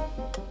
Thank you.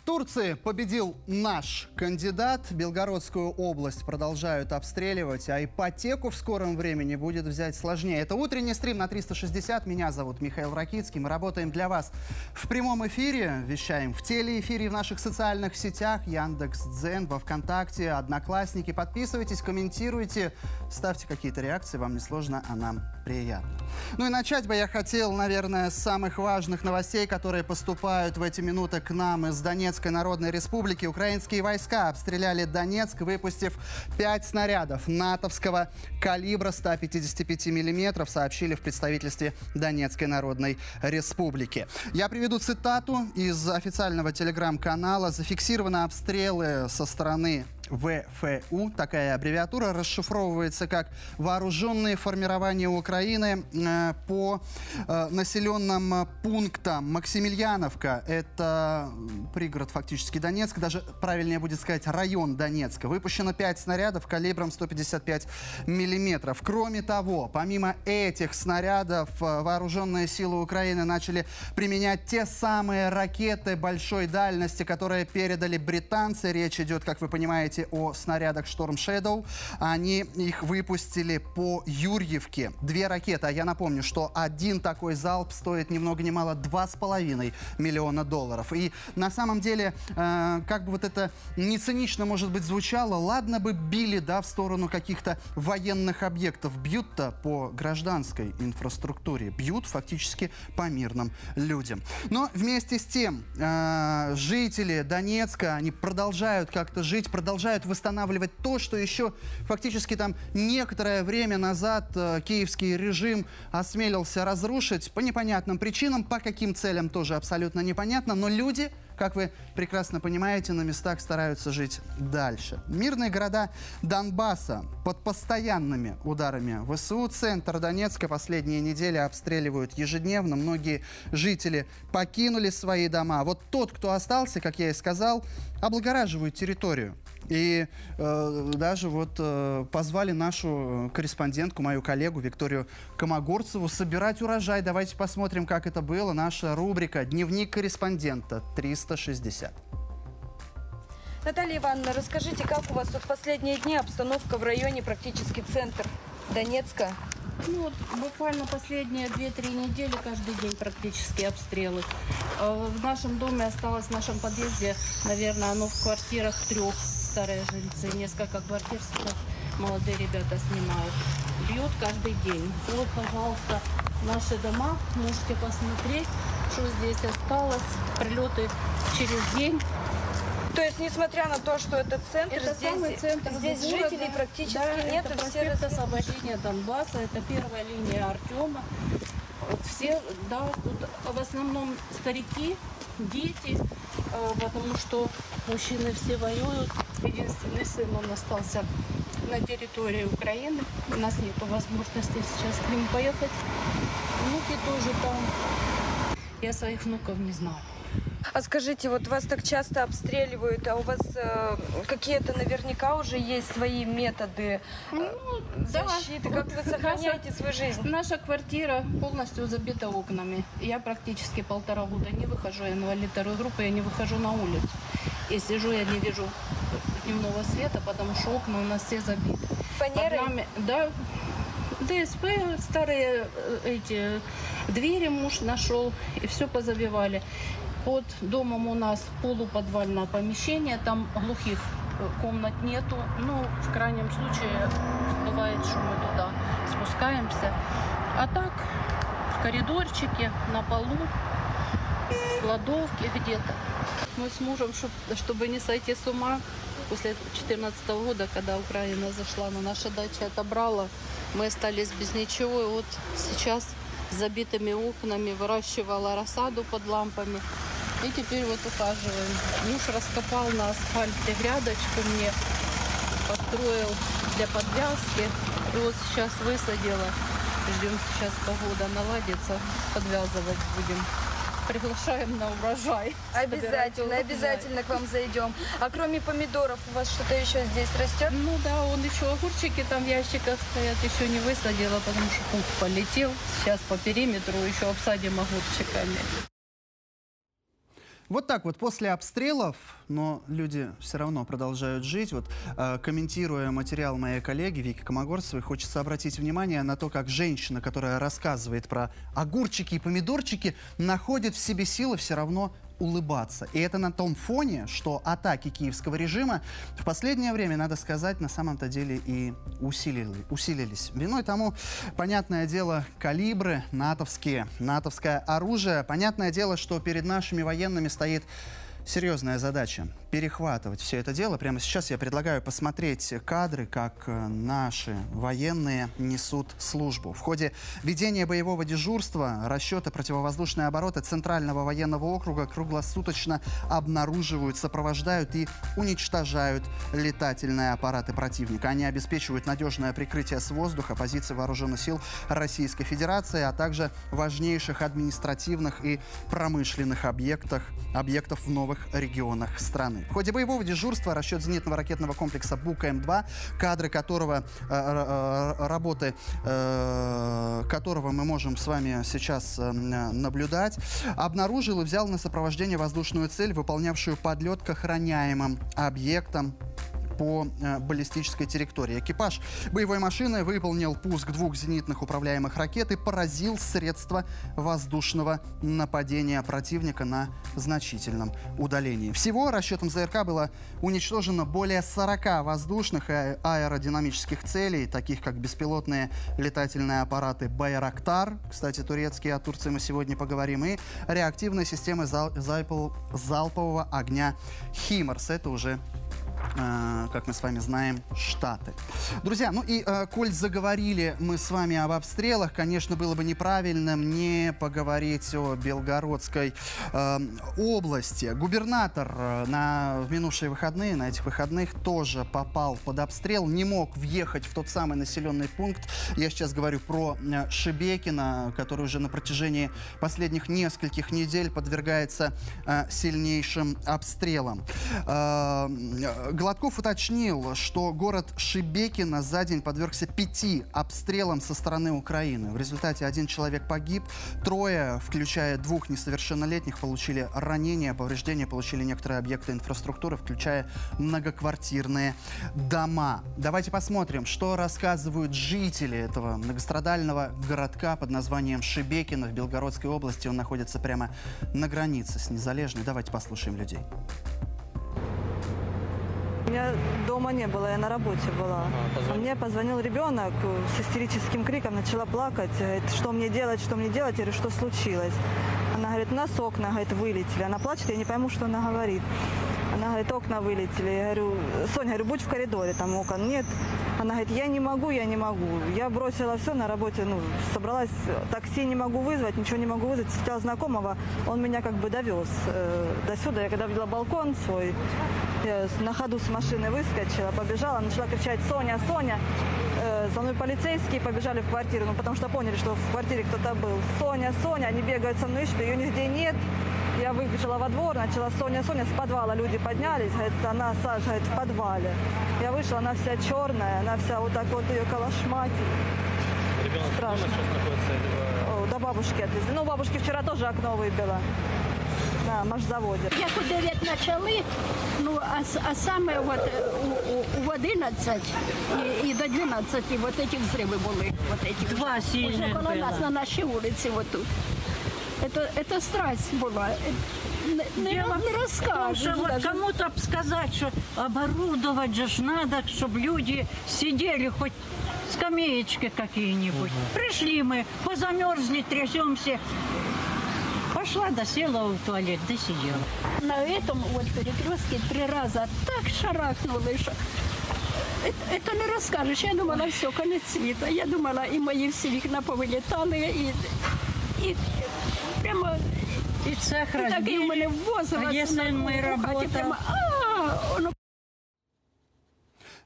В Турции победил наш кандидат. Белгородскую область продолжают обстреливать, а ипотеку в скором времени будет взять сложнее. Это утренний стрим на 360. Меня зовут Михаил Ракицкий. Мы работаем для вас в прямом эфире. Вещаем в телеэфире, в наших социальных сетях. Яндекс Дзен, во Вконтакте, Одноклассники. Подписывайтесь, комментируйте, ставьте какие-то реакции. Вам не сложно, а нам приятно. Ну и начать бы я хотел, наверное, с самых важных новостей, которые поступают в эти минуты к нам из Донецкой Народной Республики. Украинские войска обстреляли Донецк, выпустив пять снарядов натовского калибра 155 миллиметров, сообщили в представительстве Донецкой Народной Республики. Я приведу цитату из официального телеграм-канала. Зафиксированы обстрелы со стороны ВФУ. Такая аббревиатура расшифровывается как «Вооруженные формирования Украины э, по э, населенным пунктам Максимiliaновка». Это пригород фактически Донецка, даже правильнее будет сказать район Донецка. Выпущено 5 снарядов калибром 155 миллиметров. Кроме того, помимо этих снарядов, э, вооруженные силы Украины начали применять те самые ракеты большой дальности, которые передали британцы. Речь идет, как вы понимаете, кстати, о снарядах Storm Shadow. Они их выпустили по Юрьевке. Две ракеты. А я напомню, что один такой залп стоит ни много ни мало 2,5 миллиона долларов. И на самом деле, э, как бы вот это не цинично, может быть, звучало, ладно бы били, да, в сторону каких-то военных объектов. Бьют-то по гражданской инфраструктуре. Бьют фактически по мирным людям. Но вместе с тем, э, жители Донецка, они продолжают как-то жить, продолжают продолжают восстанавливать то, что еще фактически там некоторое время назад э, киевский режим осмелился разрушить по непонятным причинам, по каким целям тоже абсолютно непонятно, но люди как вы прекрасно понимаете, на местах стараются жить дальше. Мирные города Донбасса под постоянными ударами ВСУ. Центр Донецка последние недели обстреливают ежедневно. Многие жители покинули свои дома. Вот тот, кто остался, как я и сказал, облагораживают территорию. И э, даже вот э, позвали нашу корреспондентку, мою коллегу Викторию Комогорцеву собирать урожай. Давайте посмотрим, как это было. Наша рубрика «Дневник корреспондента 360». Наталья Ивановна, расскажите, как у вас тут последние дни обстановка в районе, практически центр Донецка? Ну, вот буквально последние 2-3 недели каждый день практически обстрелы. Э, в нашем доме осталось, в нашем подъезде, наверное, оно в квартирах трех старые жильцы, несколько квартир молодые ребята снимают. Бьют каждый день. Вот, пожалуйста, наши дома, можете посмотреть, что здесь осталось. Прилеты через день. То есть, несмотря на то, что это центр, это здесь, самый центр здесь города. жителей практически да, нет. Это все проспект освобождения Донбасса, это первая линия Артема. Вот все, да, тут в основном старики, дети, э, потому что мужчины все воюют. Единственный сын, он остался на территории Украины. У нас нет возможности сейчас к ним поехать. Внуки тоже там. Я своих внуков не знаю. А скажите, вот вас так часто обстреливают, а у вас э, какие-то наверняка уже есть свои методы э, Ну, защиты? да. Как вы сохраняете свою жизнь? Наша квартира полностью забита окнами. Я практически полтора года не выхожу, я инвалид второй группы, я не выхожу на улицу. И сижу, я не вижу дневного света, потому что окна у нас все забиты. Фанерой? Под нами- да, ДСП, старые э, эти двери муж нашел, и все позабивали. Под домом у нас полуподвальное помещение, там глухих э, комнат нету. Ну, в крайнем случае, бывает, что мы туда спускаемся. А так, в коридорчике, на полу, в кладовке где-то. Мы с мужем, чтоб- чтобы не сойти с ума, после 2014 года, когда Украина зашла на наши дачи, отобрала, мы остались без ничего. И вот сейчас с забитыми окнами выращивала рассаду под лампами. И теперь вот ухаживаем. Муж раскопал на асфальте грядочку мне, построил для подвязки. И вот сейчас высадила. Ждем сейчас погода наладится, подвязывать будем. приглашаем на урожай. Обязательно, урожай. обязательно к вам зайдем. А кроме помидоров у вас что-то еще здесь растет? Ну да, он еще огурчики там в ящиках стоят, еще не высадила, потому что пух полетел. Сейчас по периметру еще обсадим огурчиками. Вот так вот после обстрелов, но люди все равно продолжают жить. Вот э, комментируя материал моей коллеги Вики Комогорцевой, хочется обратить внимание на то, как женщина, которая рассказывает про огурчики и помидорчики, находит в себе силы все равно улыбаться. И это на том фоне, что атаки киевского режима в последнее время, надо сказать, на самом-то деле и усилили, усилились. Виной тому, понятное дело, калибры натовские, натовское оружие. Понятное дело, что перед нашими военными стоит серьезная задача – перехватывать все это дело. Прямо сейчас я предлагаю посмотреть кадры, как э, наши военные несут службу. В ходе ведения боевого дежурства расчеты противовоздушной обороты Центрального военного округа круглосуточно обнаруживают, сопровождают и уничтожают летательные аппараты противника. Они обеспечивают надежное прикрытие с воздуха позиций вооруженных сил Российской Федерации, а также важнейших административных и промышленных объектах, объектов в новых регионах страны. В ходе боевого дежурства расчет зенитного ракетного комплекса БУК-М2, кадры которого, э, э, э, работы которого мы можем с вами сейчас наблюдать, обнаружил и взял на сопровождение воздушную цель, выполнявшую подлет к охраняемым объектам по э, баллистической территории. Экипаж боевой машины выполнил пуск двух зенитных управляемых ракет и поразил средства воздушного нападения противника на значительном удалении. Всего расчетом ЗРК было уничтожено более 40 воздушных и аэродинамических целей, таких как беспилотные летательные аппараты «Байрактар», кстати, турецкие, о Турции мы сегодня поговорим, и реактивные системы зал- залпов- залпового огня «Химарс». Это уже как мы с вами знаем, Штаты. Друзья, ну и э, коль заговорили мы с вами об обстрелах, конечно, было бы неправильным не поговорить о Белгородской э, области. Губернатор э, на, в минувшие выходные, на этих выходных, тоже попал под обстрел, не мог въехать в тот самый населенный пункт. Я сейчас говорю про э, Шебекино, который уже на протяжении последних нескольких недель подвергается э, сильнейшим обстрелам. Гладков уточнил, что город Шебекино за день подвергся пяти обстрелам со стороны Украины. В результате один человек погиб, трое, включая двух несовершеннолетних, получили ранения, повреждения, получили некоторые объекты инфраструктуры, включая многоквартирные дома. Давайте посмотрим, что рассказывают жители этого многострадального городка под названием Шебекино в Белгородской области. Он находится прямо на границе с Незалежной. Давайте послушаем людей. Меня дома не было, я на работе была. А мне позвонил ребенок с истерическим криком, начала плакать. Говорит, что мне делать, что мне делать? Я говорю, что случилось? Она говорит, у нас окна говорит, вылетели. Она плачет, я не пойму, что она говорит. Она говорит, окна вылетели. Я говорю, Соня, говорю, будь в коридоре, там окон нет. Она говорит, я не могу, я не могу. Я бросила все на работе, ну, собралась, такси не могу вызвать, ничего не могу вызвать. Встретила знакомого, он меня как бы довез э, до сюда. Я когда видела балкон свой, на ходу с машины выскочила, побежала, начала кричать «Соня, Соня!» Э, За мной полицейские побежали в квартиру, ну, потому что поняли, что в квартире кто-то был. «Соня, Соня!» Они бегают со мной, ищут, ее нигде нет. Я выбежала во двор, начала «Соня, Соня!» С подвала люди поднялись, говорит, она, Саша, говорит, в подвале. Я вышла, она вся черная, она вся вот так вот ее калашматит. Ребенок Страшно. сейчас находится или О, До бабушки отвезли. Ну, бабушки вчера тоже окно выбила на машзаводе. Як у 9 почали, ну а, с- а саме от, е, у, у, в 11 і, і до 12 от эти взриви були. От эти. Два Уже сильних коло було. нас на нашій вулиці от тут. Это, это страсть була. Не, не, Дело не в том, розкажеш. что вот даже. кому-то б сказать, что оборудовать же ж надо, чтобы люди сидели хоть скамеечки какие-нибудь. Пришли мы, позамерзли, трясемся. Пошла, досела в туалет, да сидела. На этом вот перекрестке три раза так шарахнули, що это, это не розкажеш. Я думала, все, конець світу. Я думала, і мої всі вікна повилітали, і, і прямо И цех І такий у разбили. мене возраст. А если на-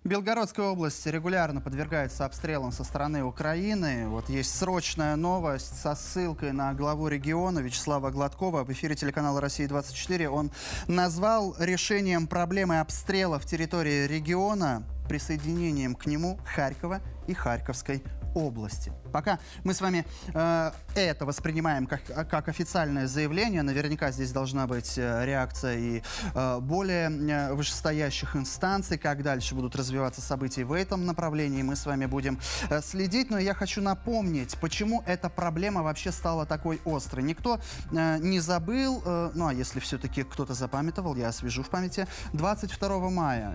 Белгородская область регулярно подвергается обстрелам со стороны Украины. Вот есть срочная новость со ссылкой на главу региона Вячеслава Гладкова в эфире телеканала «Россия-24». Он назвал решением проблемы обстрелов территории региона присоединением к нему Харькова и Харьковской области. Пока мы с вами э, это воспринимаем как, как официальное заявление, наверняка здесь должна быть э, реакция и э, более э, вышестоящих инстанций, как дальше будут развиваться события в этом направлении, мы с вами будем э, следить. Но я хочу напомнить, почему эта проблема вообще стала такой острой. Никто э, не забыл, э, ну а если все-таки кто-то запамятовал, я освежу в памяти, 22 мая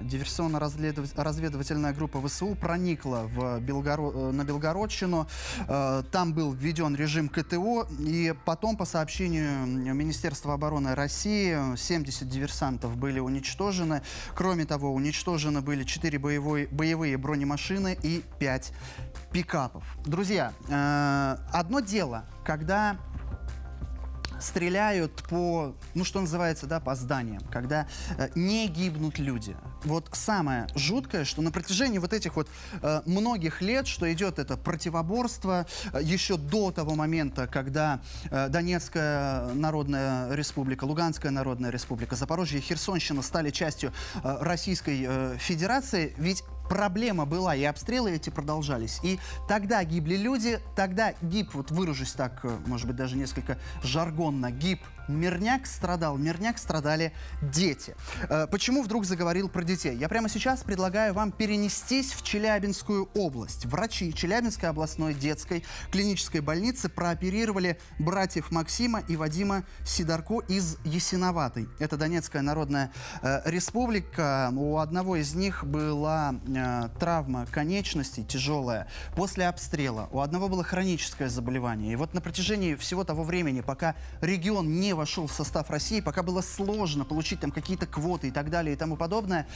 диверсионно-разведывательная группа ВСУ проникла в Белгоро... Э, на Белгородчину, Э, там был введен режим КТО, и потом, по сообщению Министерства обороны России, 70 диверсантов были уничтожены. Кроме того, уничтожены были 4 боевой, боевые бронемашины и 5 пикапов. Друзья, э, одно дело, когда стреляют по, ну что называется, да, по зданиям, когда э, не гибнут люди. Вот самое жуткое, что на протяжении вот этих вот э, многих лет, что идет это противоборство, э, еще до того момента, когда э, Донецкая Народная Республика, Луганская Народная Республика, Запорожье и Херсонщина стали частью э, Российской э, Федерации, ведь проблема была, и обстрелы эти продолжались. И тогда гибли люди, тогда гиб, вот выражусь так, э, может быть, даже несколько жаргонно, гиб мирняк страдал, мирняк страдали дети. Э, почему вдруг заговорил про детей? Я прямо сейчас предлагаю вам перенестись в Челябинскую область. Врачи Челябинской областной детской клинической больницы прооперировали братьев Максима и Вадима Сидорко из Ясиноватой. Это Донецкая Народная э, Республика. У одного из них была э, травма конечностей тяжелая после обстрела. У одного было хроническое заболевание. И вот на протяжении всего того времени, пока регион не вошел в состав России, пока было сложно получить там какие-то квоты и так далее и тому подобное,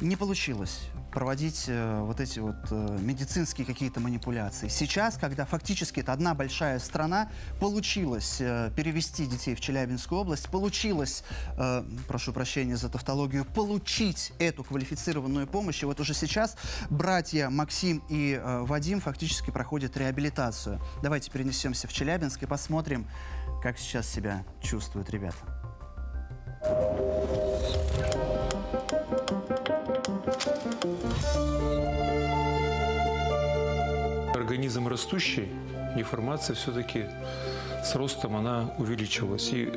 не получилось проводить э, вот эти вот э, медицинские какие-то манипуляции. Сейчас, когда фактически это одна большая страна, получилось э, перевести детей в Челябинскую область, получилось, э, прошу прощения за тавтологию, получить эту квалифицированную помощь. И вот уже сейчас братья Максим и э, Вадим фактически проходят реабилитацию. Давайте перенесемся в Челябинск и посмотрим, как сейчас себя чувствуют ребята. Организм растущий, деформация все-таки с ростом она увеличивалась. И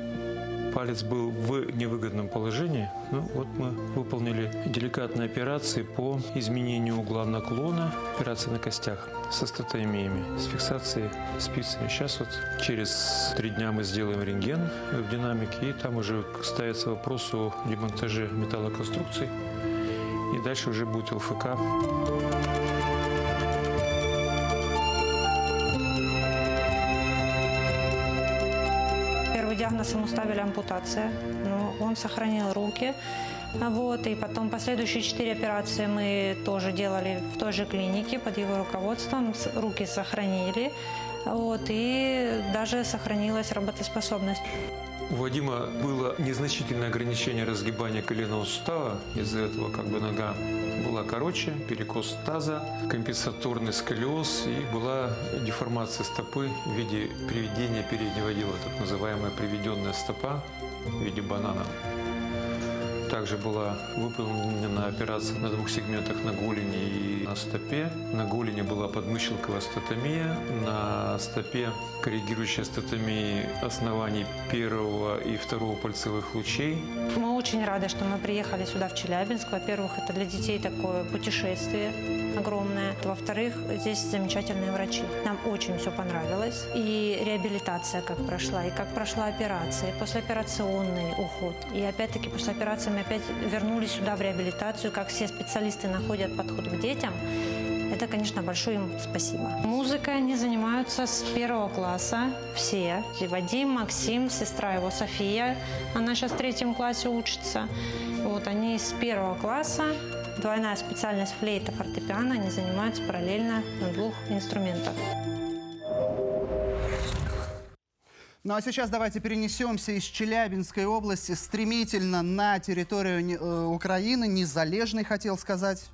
палец был в невыгодном положении. Ну, вот мы выполнили деликатные операции по изменению угла наклона, операции на костях со статомиями, с фиксацией спицами. Сейчас вот через три дня мы сделаем рентген в динамике, и там уже ставится вопрос о демонтаже металлоконструкций. И дальше уже будет ЛФК. Диагноз ему ставили ампутация, но он сохранил руки. Вот, и потом последующие четыре операции мы тоже делали в той же клинике под его руководством. Руки сохранили. Вот, и даже сохранилась работоспособность. У Вадима было незначительное ограничение разгибания коленного сустава. Из-за этого как бы нога была короче, перекос таза, компенсаторный сколиоз и была деформация стопы в виде приведения переднего дела, так называемая приведенная стопа в виде банана. Также была выполнена операция на двух сегментах на голени и на стопе. На голени была подмышелковая статомия, на стопе коррегирующая статомия оснований первого и второго пальцевых лучей. Мы очень рады, что мы приехали сюда, в Челябинск. Во-первых, это для детей такое путешествие огромное. Во-вторых, здесь замечательные врачи. Нам очень все понравилось. И реабилитация как прошла, и как прошла операция, и послеоперационный уход. И опять-таки после операции мы опять вернулись сюда в реабилитацию, как все специалисты находят подход к детям. Это, конечно, большое им спасибо. Музыкой они занимаются с первого класса, все. И Вадим, Максим, сестра его София, она сейчас в третьем классе учится. Вот они с первого класса, двойная специальность флейта, фортепиано, они занимаются параллельно на двух инструментах. Ну а сейчас давайте перенесемся из Челябинской области стремительно на территорию э, Украины, незалежной, хотел сказать.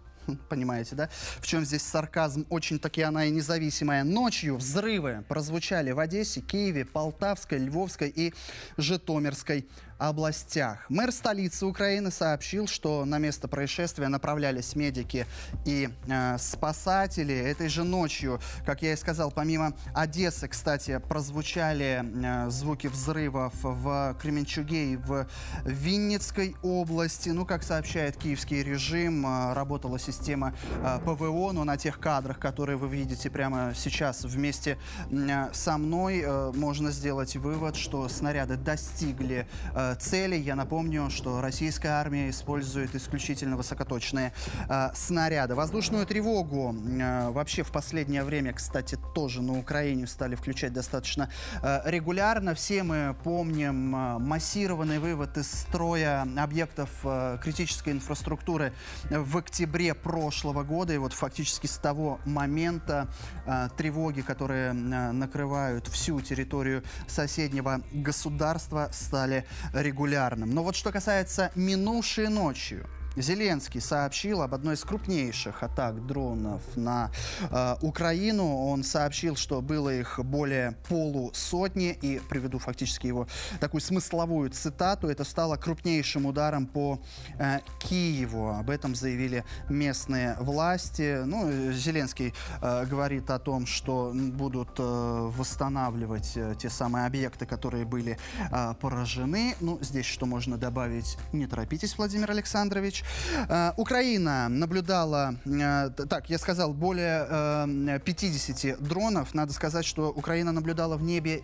понимаете, да? В чем здесь сарказм? Очень таки она и независимая. Ночью взрывы прозвучали в Одессе, Киеве, Полтавской, Львовской и Житомирской областях. Мэр столицы Украины сообщил, что на место происшествия направлялись медики и э, спасатели. Этой же ночью, как я и сказал, помимо Одессы, кстати, прозвучали э, звуки взрывов в Кременчуге и в Винницкой области. Ну, как сообщает киевский режим, э, работала система э, ПВО, но на тех кадрах, которые вы видите прямо сейчас вместе э, со мной, э, можно сделать вывод, что снаряды достигли э, цели. Я напомню, что российская армия использует исключительно высокоточные э, снаряды. Воздушную тревогу э, вообще в последнее время, кстати, тоже на Украине стали включать достаточно э, регулярно. Все мы помним э, массированный вывод из строя объектов э, критической инфраструктуры в октябре прошлого года. И вот фактически с того момента э, тревоги, которые э, накрывают всю территорию соседнего государства, стали регулярным. Но вот что касается минувшей ночью, Зеленский сообщил об одной из крупнейших атак дронов на э, Украину. Он сообщил, что было их более полусотни. И приведу фактически его такую смысловую цитату. Это стало крупнейшим ударом по э, Киеву. Об этом заявили местные власти. Ну, Зеленский э, говорит о том, что будут э, восстанавливать э, те самые объекты, которые были э, поражены. Ну, здесь что можно добавить? Не торопитесь, Владимир Александрович. Э, Украина наблюдала, э, так, я сказал, более э, 50 дронов. Надо сказать, что Украина наблюдала в небе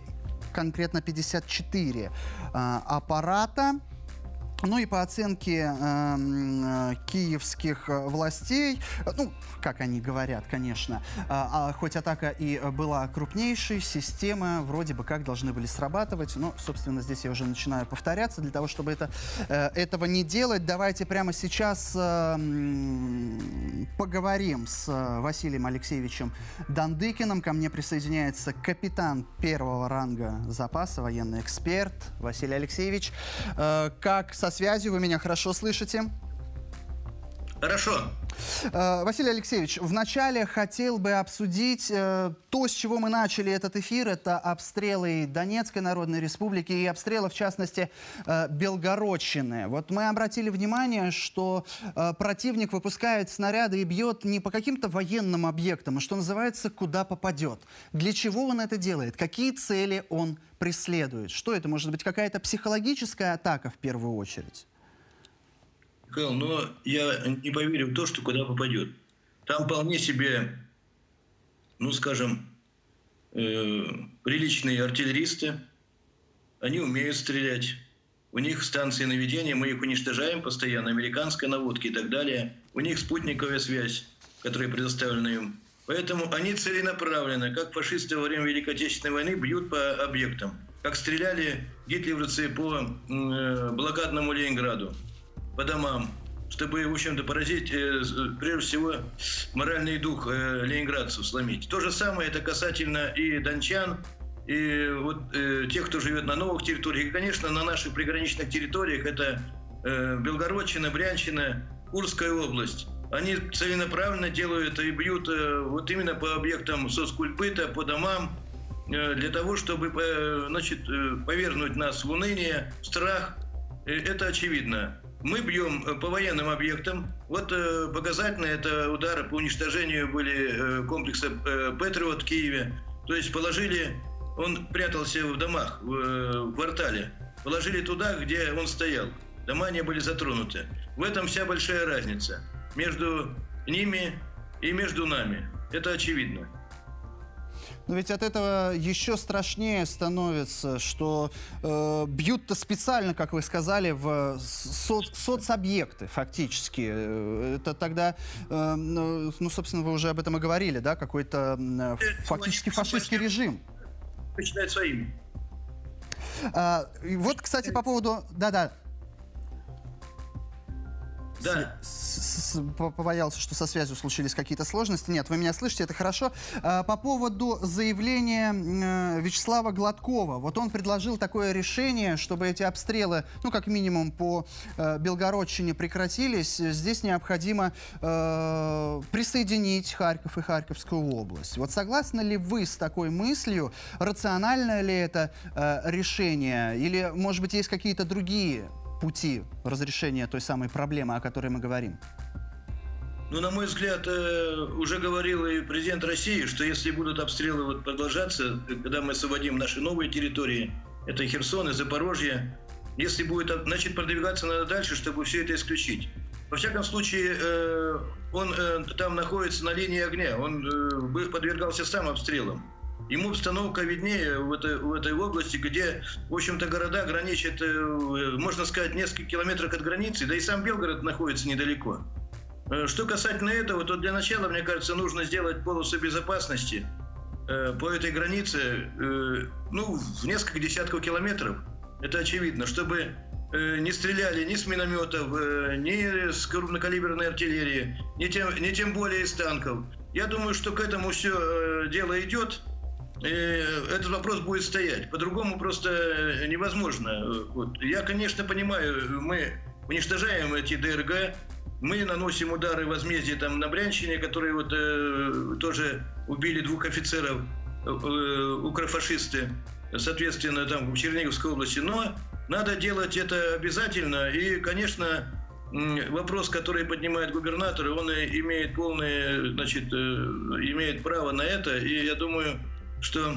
конкретно 54 э, аппарата. Ну и по оценке э, э, киевских э, властей, э, ну, как они говорят, конечно, э, а, хоть атака и была крупнейшей, системы вроде бы как должны были срабатывать. Но, собственно, здесь я уже начинаю повторяться. Для того, чтобы это, э, этого не делать, давайте прямо сейчас э, поговорим с э, Василием Алексеевичем Дандыкиным. Ко мне присоединяется капитан первого ранга запаса, военный эксперт Василий Алексеевич. Э, как со связью вы меня хорошо слышите? Хорошо. Э, Василий Алексеевич, вначале хотел бы обсудить э, то, с чего мы начали этот эфир. Это обстрелы Донецкой Народной Республики и обстрелы, в частности, э, Белгородчины. Вот мы обратили внимание, что противник выпускает снаряды и бьет не по каким-то военным объектам, а что называется, куда попадет. Для чего он это делает? Какие цели он преследует? Что это? Может быть, какая-то психологическая атака в первую очередь? Михаил, но я не поверю в то, что куда попадет. Там вполне себе, ну скажем, э, приличные артиллеристы. Они умеют стрелять. У них станции наведения, мы их уничтожаем постоянно, американская наводка и так далее. У них спутниковая связь, которая предоставлена им. Поэтому они целенаправленно, как фашисты во время Великой Отечественной войны, бьют по объектам. Как стреляли гитлеровцы по э, блокадному Ленинграду по домам, чтобы, в общем-то, поразить, э, прежде всего, моральный дух э, ленинградцев сломить. То же самое это касательно и дончан, и вот э, тех, кто живет на новых территориях. И, конечно, на наших приграничных территориях это э, Белгородчина, Брянщина, Курская область. Они целенаправленно делают и бьют э, вот именно по объектам соцкульпыта, по домам, э, для того, чтобы э, значит, э, повергнуть нас в уныние, в страх. Э, это очевидно. Мы бьем э, по военным объектам. Вот э, показательно это удары по уничтожению были э, комплекса Патриот в Киеве. То есть положили, он прятался в домах, в квартале. Положили туда, где он стоял. Дома не были затронуты. В этом вся большая разница между ними и между нами. Это очевидно. Но ведь от этого еще страшнее становится, что э, бьют-то специально, как вы сказали, в со соцобъекты фактически. Э, Это тогда, э, ну, ну, собственно, вы уже об этом и говорили, да, какой-то э, фактически фашистский режим. Считать своими. А, вот, кстати, по поводу... Да-да. Да. с- с- по- побоялся, что со связью случились какие-то сложности. Нет, вы меня слышите, это хорошо. А, По поводу заявления э, Вячеслава Гладкова. Вот он предложил такое решение, чтобы эти обстрелы, ну, как минимум, по э, Белгородчине прекратились. Здесь необходимо э, присоединить Харьков и Харьковскую область. Вот согласны ли вы с такой мыслью? Рационально ли это решение? Или, может быть, есть какие-то другие пути разрешения той самой проблемы, о которой мы говорим? Ну, на мой взгляд, э, уже говорил и президент России, что если будут обстрелы вот продолжаться, когда мы освободим наши новые территории, это Херсон и Запорожье, если будет, значит, продвигаться надо дальше, чтобы все это исключить. Во всяком случае, э, он э, там находится на линии огня, он подвергался сам обстрелам. Ему обстановка виднее в этой, в этой области, где, в общем-то, города граничат, э, можно сказать, несколько километров от границы, да и сам Белгород находится недалеко. Э, Что касательно этого, то для начала, мне кажется, нужно сделать полосу безопасности э, по этой границе, ну, в несколько десятков километров. Это очевидно, чтобы не стреляли ни с минометов, ни с крупнокалиберной артиллерии, ни тем, ни тем более из танков. Я думаю, что к этому все дело идет. Этот вопрос будет стоять. По-другому просто невозможно. Вот. Я, конечно, понимаю, мы уничтожаем эти ДРГ, мы наносим удары возмездия там на Брянщине, которые вот э, тоже убили двух офицеров, э, укрофашисты, соответственно, там в Черниговской области. Но надо делать это обязательно. И, конечно, вопрос, который поднимает губернатор, он имеет полное, значит, э, имеет право на это. И я думаю, что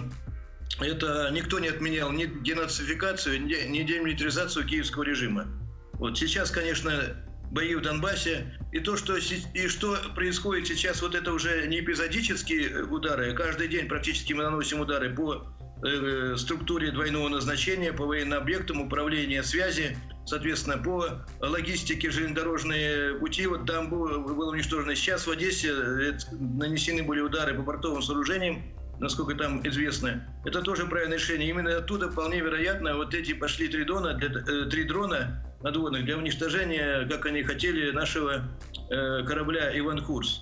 это никто не отменял ни денацификацию, ни демилитаризацию киевского режима. Вот сейчас, конечно, бои в Донбассе, и то, что, и что происходит сейчас, вот это уже не эпизодические э, удары, а каждый день практически мы наносим удары по э, структуре двойного назначения, по военным объектам, управления связи, соответственно, по логистике железнодорожные пути, вот там было, было уничтожено. Сейчас в Одессе э, нанесены были удары по портовым сооружениям, насколько там известно. Это тоже правильное решение. Именно оттуда вполне вероятно вот эти пошли три дрона, для, э, три дрона надводных для уничтожения, как они хотели, нашего э, корабля Иван Курс.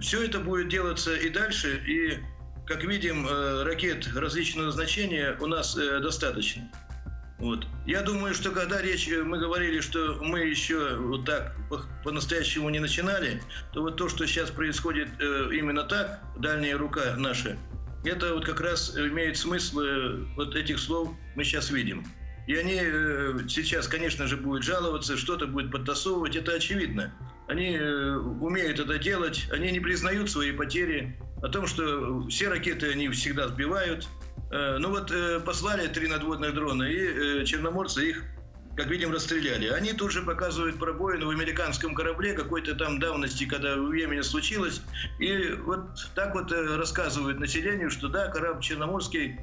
все это будет делаться и дальше, и, как видим, э, ракет различного назначения у нас э, достаточно. Вот. Я думаю, что когда речь, э, мы говорили, что мы еще вот так по- по-настоящему не начинали, то вот то, что сейчас происходит э, именно так, дальняя рука наша, это вот как раз имеет смысл э, вот этих слов мы сейчас видим. И они э, сейчас, конечно же, будут жаловаться, что-то будет подтасовывать, это очевидно. Они э, умеют это делать, они не признают свои потери, о том, что все ракеты они всегда сбивают. Э, Ну вот э, послали три надводных дрона, и э, черноморцы их, как видим, расстреляли. Они тут же показывают пробоину в американском корабле какой-то там давности, когда в Йемене случилось. И вот так вот рассказывают населению, что да, корабль Черноморский,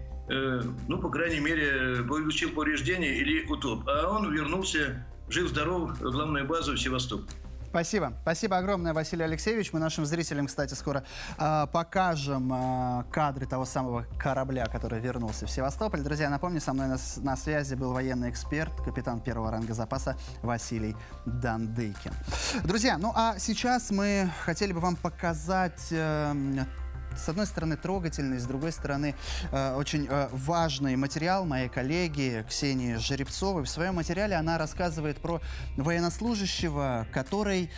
ну, по крайней мере, получил повреждения или утоп. А он вернулся жив-здоров в главную базу в Севастополь. Спасибо. Спасибо огромное, Василий Алексеевич. Мы нашим зрителям, кстати, скоро а, покажем а, кадры того самого корабля, который вернулся в Севастополь. Друзья, напомню, со мной на, на связи был военный эксперт, капитан первого ранга запаса Василий Дандыкин. Друзья, ну а сейчас мы хотели бы вам показать эм, с одной стороны трогательный, с другой стороны э, очень э, важный материал моей коллеги Ксении Жеребцовой. В своем материале она рассказывает про военнослужащего, который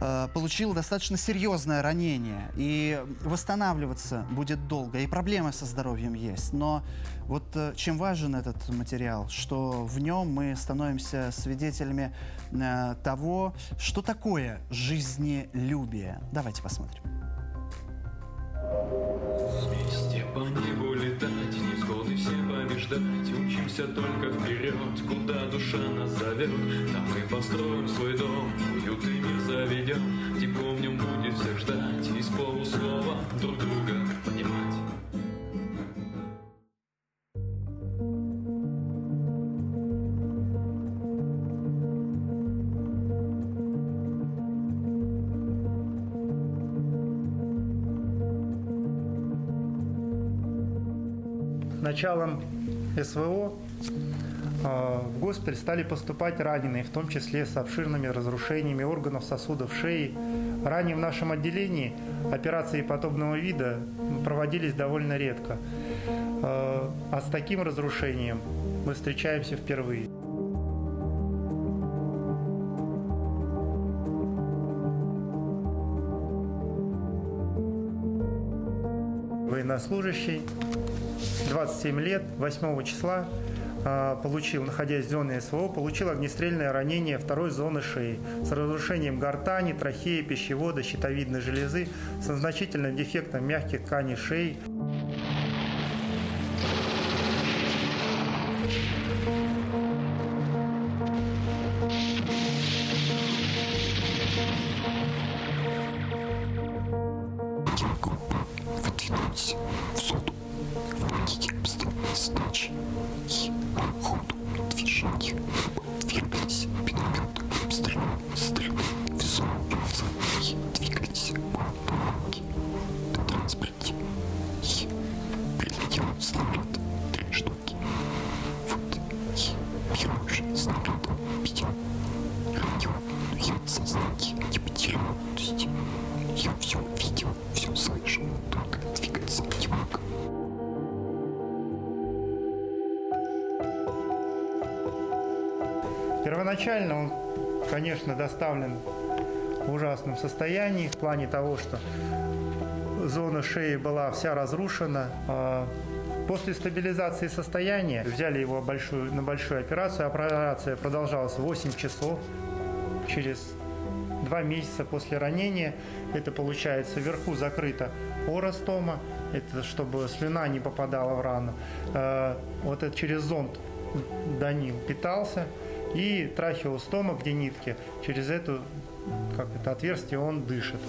э, получил достаточно серьезное ранение. И восстанавливаться будет долго, и проблемы со здоровьем есть. Но вот э, чем важен этот материал, что в нем мы становимся свидетелями э, того, что такое жизнелюбие. Давайте посмотрим. Вместе по небу летать, невзгоды все побеждать. Учимся только вперед, куда душа нас зовет. Там и построим свой дом, уют и мир заведем. Тепло в нем будет всех ждать, из полуслова друг друга началом СВО э, в госпиталь стали поступать раненые, в том числе с обширными разрушениями органов сосудов шеи. Ранее в нашем отделении операции подобного вида проводились довольно редко. Э, а с таким разрушением мы встречаемся впервые. Военнослужащий, 27 лет, 8 числа а, получил, находясь в зоне СВО, получил огнестрельное ранение второй зоны шеи с разрушением гортани, трахеи, пищевода, щитовидной железы, со значительным дефектом мягких тканей шеи. В плане того, что зона шеи была вся разрушена. А После стабилизации состояния взяли его большую, на большую операцию. Операция продолжалась 8 часов. Через два месяца после ранения это получается вверху закрыта оростома, это чтобы слюна не попадала в рану. Э, Вот это через зонд Данил питался. И трахеостома, где нитки, через эту как это, отверстие он дышит.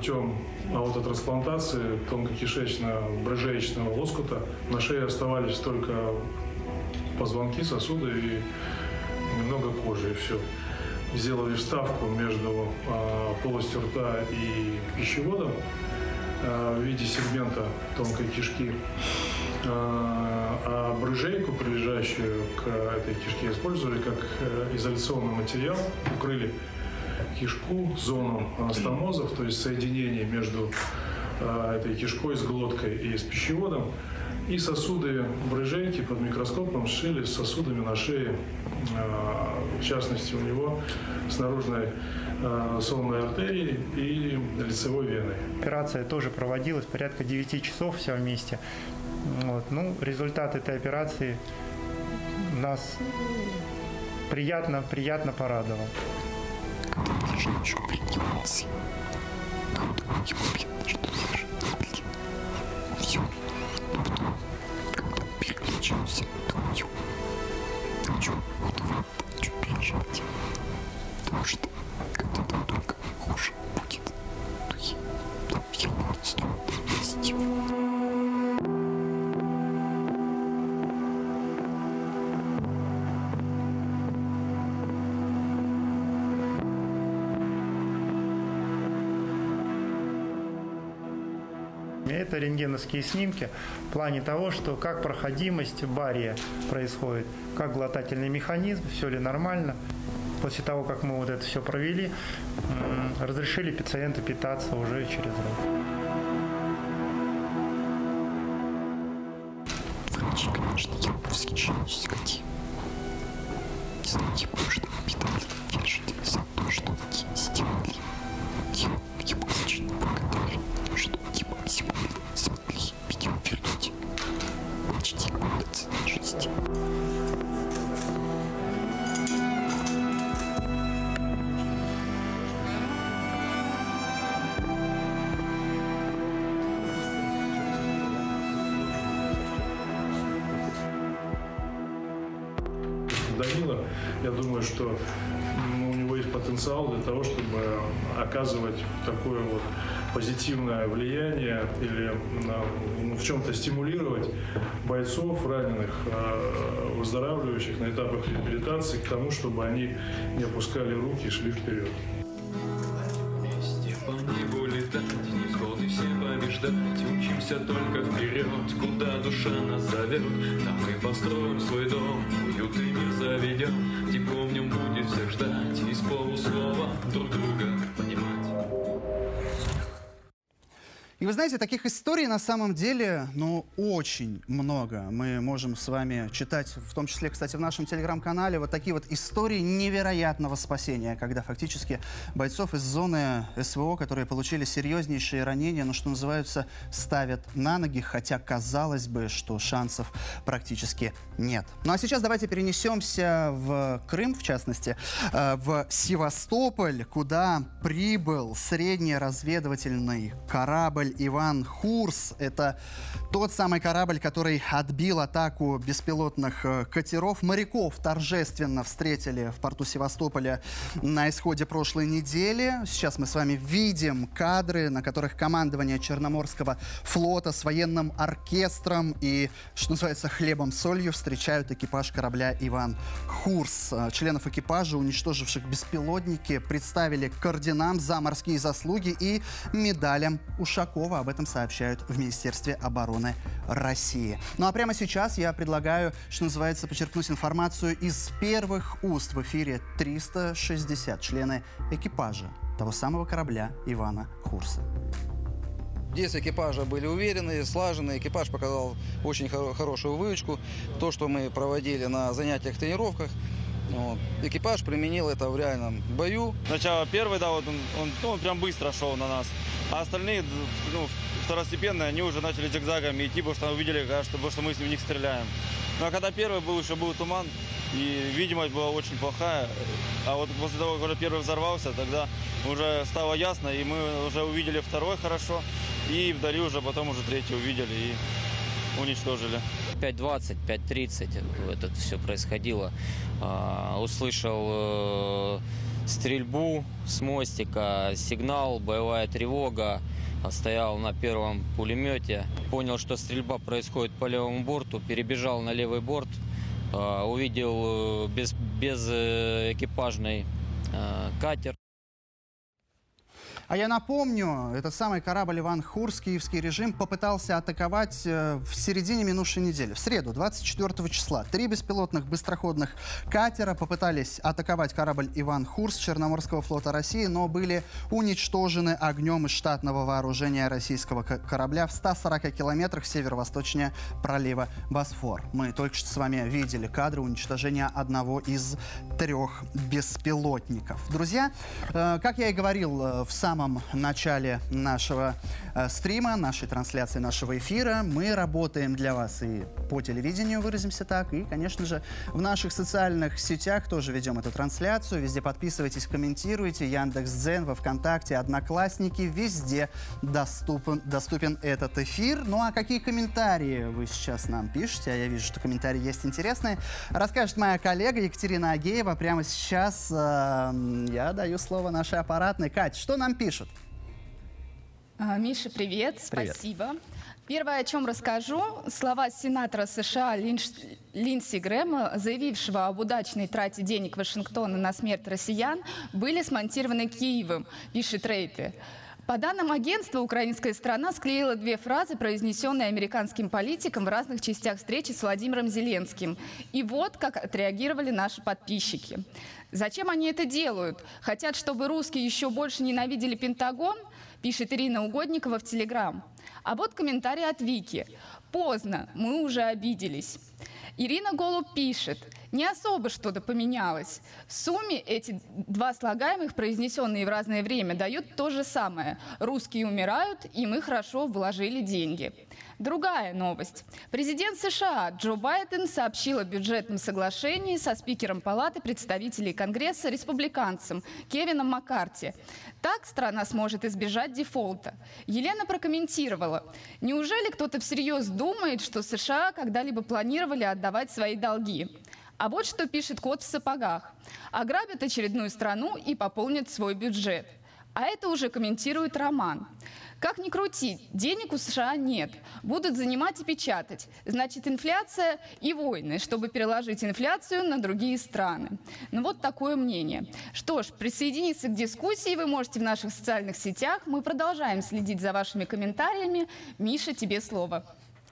Путем аутотрансплантации тонкокишечно-брыжеечного лоскута. На шее оставались только позвонки, сосуды и немного кожи, и все. Сделали вставку между э, полостью рта и пищеводом э, в виде сегмента тонкой кишки. А а брыжейку, прилежащую к этой кишке, использовали как э, изоляционный материал, укрыли кишку, зону анастомозов, то есть соединение между э, этой кишкой с глоткой и с пищеводом. И сосуды брыжейки под микроскопом сшили с сосудами на шее, э, в частности, у него с наружной э, сонной артерией и лицевой веной. Операция тоже проводилась порядка 9 часов все вместе. Вот. Ну, результат этой операции нас приятно, приятно порадовал. Женщину принимался, народу ему понятно, что зажигали. Все. Но потом, когда переключился, думаю, что, буду вам что переживать. Потому что когда там только хуже будет, то я там все равно стоит вести. Это рентгеновские снимки в плане того, что как проходимость бария происходит, как глотательный механизм, все ли нормально. После того, как мы вот это все провели, разрешили пациенту питаться уже через рот. Конечно, я восхищаюсь какие. Знаете, можно медали позитивное влияние или ну, в чем-то стимулировать бойцов, раненых, э, выздоравливающих на этапах реабилитации к тому, чтобы они не опускали руки и шли вперед. Невзгоды все побеждать, учимся только вперед, куда душа нас зовет, там мы построим свой дом, уют и мир заведем, тепло в нем будет всех ждать, из полуслова друг друга И вы знаете, таких историй на самом деле, ну, очень много. Мы можем с вами читать, в том числе, кстати, в нашем телеграм-канале, вот такие вот истории невероятного спасения, когда фактически бойцов из зоны СВО, которые получили серьезнейшие ранения, ну, что называется, ставят на ноги, хотя казалось бы, что шансов практически нет. Ну, а сейчас давайте перенесемся в Крым, в частности, э, в Севастополь, куда прибыл средний разведывательный корабль Иван Хурс. Это тот самый корабль, который отбил атаку беспилотных э, катеров. Моряков торжественно встретили в порту Севастополя на исходе прошлой недели. Сейчас мы с вами видим кадры, на которых командование Черноморского флота с военным оркестром и, что называется, хлебом-солью встречают экипаж корабля Иван Хурс. Э, Членов экипажа, уничтоживших беспилотники, представили к орденам за морские заслуги и медалям Ушакова. Об этом сообщают в Министерстве обороны России. Ну а прямо сейчас я предлагаю, что называется, почерпнуть информацию из первых уст в эфире 360 члены экипажа того самого корабля Ивана Хурса. Действия экипажа были уверенные, слаженные. Экипаж показал очень хор- хорошую выучку. То, что мы проводили на занятиях, тренировках, вот. экипаж применил это в реальном бою. Сначала первый, да, вот он, он, ну, он прям быстро шел на нас. А остальные, ну, второстепенные, они уже начали зигзагами идти, потому что увидели, что, потому что мы в них стреляем. Ну а когда первый был, еще был туман, и видимость была очень плохая. А вот после того, когда первый взорвался, тогда уже стало ясно, и мы уже увидели второй хорошо, и вдали уже потом уже третий увидели и уничтожили. 5.20, 5.30 это все происходило. А, услышал э, стрельбу с мостика, сигнал, боевая тревога. Стоял на первом пулемете. Понял, что стрельба происходит по левому борту. Перебежал на левый борт. А, увидел э, без, без э, экипажный катер. А я напомню, этот самый корабль Иван Хурс, киевский режим, попытался атаковать э, в середине минувшей недели, в среду, 24 числа. Три беспилотных быстроходных катера попытались атаковать корабль Иван Хурс Черноморского флота России, но были уничтожены огнем из штатного вооружения российского корабля в 140 километрах северо-восточнее пролива Босфор. Мы только что с вами видели кадры уничтожения одного из трех беспилотников. Друзья, э, как я и говорил э, в самом самом начале нашего э, стрима, нашей трансляции, нашего эфира. Мы работаем для вас и по телевидению, выразимся так, и, конечно же, в наших социальных сетях тоже ведем эту трансляцию. Везде подписывайтесь, комментируйте. Яндекс.Дзен, во Вконтакте, Одноклассники. Везде доступен, доступен этот эфир. Ну а какие комментарии вы сейчас нам пишете? А я вижу, что комментарии есть интересные. Расскажет моя коллега Екатерина Агеева. Прямо сейчас э, я даю слово нашей аппаратной. Кать, что нам пишут? Пишут. А, Миша, привет, привет. спасибо. Первое, о чем расскажу, слова сенатора США Линч... Линдси Грэма, заявившего об удачной трате денег Вашингтона на смерть россиян, были смонтированы Киевом, пишет Рейты. По данным агентства, украинская страна склеила две фразы, произнесенные американским политиком в разных частях встречи с Владимиром Зеленским. И вот как отреагировали наши подписчики. Зачем они это делают? Хотят, чтобы русские еще больше ненавидели Пентагон? Пишет Ирина Угодникова в Телеграм. А вот комментарий от Вики. Поздно, мы уже обиделись. Ирина Голуб пишет, не особо что-то поменялось. В сумме эти два слагаемых, произнесенные в разное время, дают то же самое. Русские умирают, и мы хорошо вложили деньги. Другая новость. Президент США Джо Байден сообщил о бюджетном соглашении со спикером Палаты представителей Конгресса республиканцем Кевином Маккарти. Так страна сможет избежать дефолта. Елена прокомментировала. Неужели кто-то всерьез думает, что США когда-либо планировали отдавать свои долги? А вот что пишет кот в сапогах. Ограбят очередную страну и пополнят свой бюджет. А это уже комментирует Роман. Как ни крути, денег у США нет. Будут занимать и печатать. Значит, инфляция и войны, чтобы переложить инфляцию на другие страны. Ну вот такое мнение. Что ж, присоединиться к дискуссии вы можете в наших социальных сетях. Мы продолжаем следить за вашими комментариями. Миша, тебе слово.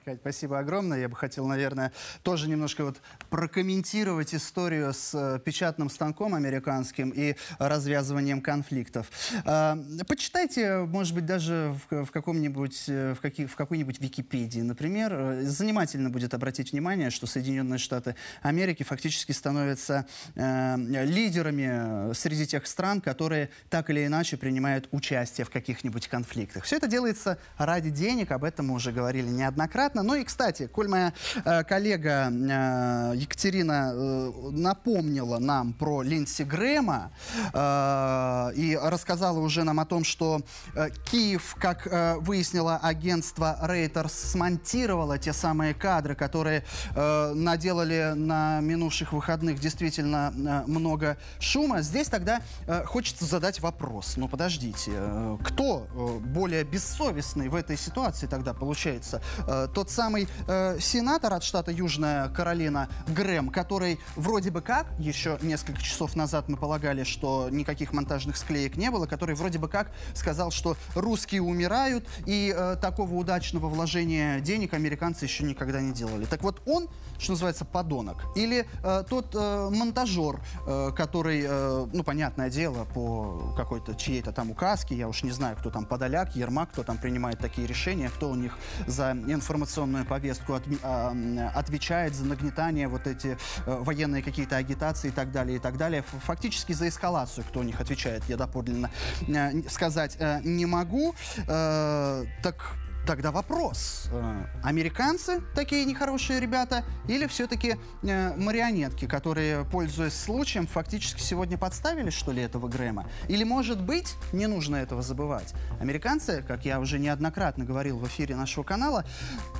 Кать, спасибо огромное. Я бы хотел, наверное, тоже немножко вот прокомментировать историю с э, печатным станком американским и развязыванием конфликтов. Э, почитайте, может быть, даже в, в каком-нибудь, э, в, каких, в какой-нибудь Википедии, например. Э, занимательно будет обратить внимание, что Соединенные Штаты Америки фактически становятся лидерами среди тех стран, которые так или иначе принимают участие в каких-нибудь конфликтах. Все это делается ради денег, об этом мы уже говорили неоднократно понятно. Ну и, кстати, коль моя э, коллега э, Екатерина э, напомнила нам про Линдси Грэма э, и рассказала уже нам о том, что э, Киев, как э, выяснило агентство Reuters, смонтировало те самые кадры, которые э, наделали на минувших выходных действительно э, много шума. Здесь тогда э, хочется задать вопрос. Ну, подождите, э, кто э, более бессовестный в этой ситуации тогда получается? Э, тот самый э, сенатор от штата Южная Каролина Грэм, который вроде бы как, еще несколько часов назад мы полагали, что никаких монтажных склеек не было, который вроде бы как сказал, что русские умирают, и э, такого удачного вложения денег американцы еще никогда не делали. Так вот он, что называется, подонок. Или э, тот э, монтажер, э, который, э, ну, понятное дело, по какой-то чьей-то там указке, я уж не знаю, кто там Подоляк, Ермак, кто там принимает такие решения, кто у них за информационную информационную повестку, от, а, отвечает за нагнетание вот эти э, военные какие-то агитации и так далее, и так далее. Фактически за эскалацию, кто у них отвечает, я доподлинно э, сказать э, не могу. Так Тогда вопрос, э, американцы такие нехорошие ребята или все-таки э, марионетки, которые, пользуясь случаем, фактически сегодня подставили, что ли, этого Грэма? Или, может быть, не нужно этого забывать? Американцы, как я уже неоднократно говорил в эфире нашего канала,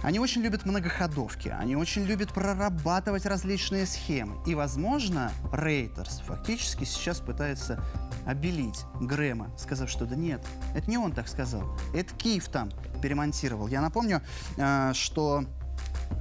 они очень любят многоходовки, они очень любят прорабатывать различные схемы. И, возможно, Рейтерс фактически сейчас пытается обелить Грэма, сказав, что да нет, это не он так сказал, это Киев там перемонтировал. Я напомню, э, что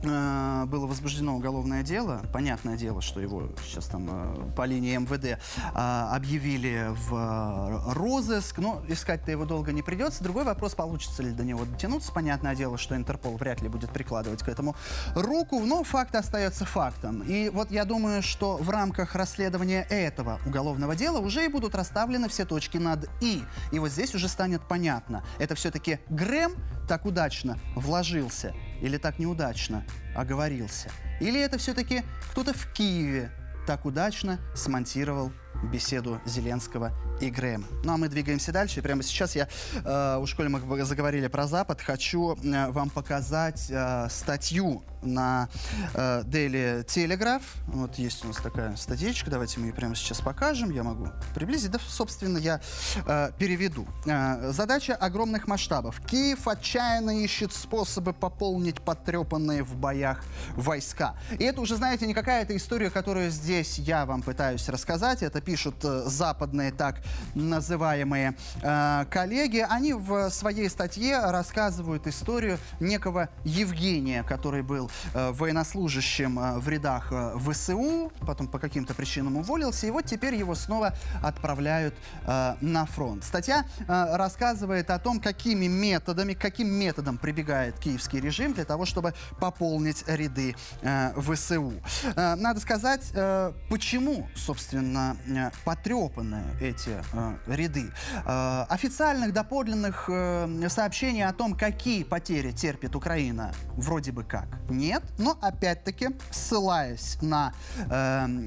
было возбуждено уголовное дело. Понятное дело, что его сейчас там э, по линии МВД э, объявили в э, розыск. Но искать-то его долго не придется. Другой вопрос, получится ли до него дотянуться. Понятное дело, что Интерпол вряд ли будет прикладывать к этому руку. Но факт остается фактом. И вот я думаю, что в рамках расследования этого уголовного дела уже и будут расставлены все точки над «и». И вот здесь уже станет понятно. Это все-таки Грэм так удачно вложился или так неудачно оговорился? Или это все-таки кто-то в Киеве так удачно смонтировал беседу Зеленского и. Ну а мы двигаемся дальше. И прямо сейчас я, э, уж коли мы заговорили про Запад, хочу э, вам показать э, статью на э, Daily Telegraph. Вот есть у нас такая статьечка, давайте мы ее прямо сейчас покажем. Я могу приблизить, да, собственно, я э, переведу. Э, задача огромных масштабов. Киев отчаянно ищет способы пополнить потрепанные в боях войска. И это уже, знаете, не какая-то история, которую здесь я вам пытаюсь рассказать. Это пишут э, западные так называемые э, коллеги. Они в своей статье рассказывают историю некого Евгения, который был э, военнослужащим э, в рядах э, ВСУ, потом по каким-то причинам уволился, и вот теперь его снова отправляют э, на фронт. Статья э, рассказывает о том, какими методами, каким методом прибегает киевский режим для того, чтобы пополнить ряды э, ВСУ. Э, надо сказать, э, почему, собственно, Э, потрепаны эти э, ряды. Э, официальных доподлинных э, сообщений о том, какие потери терпит Украина, вроде бы как нет, но опять-таки, ссылаясь на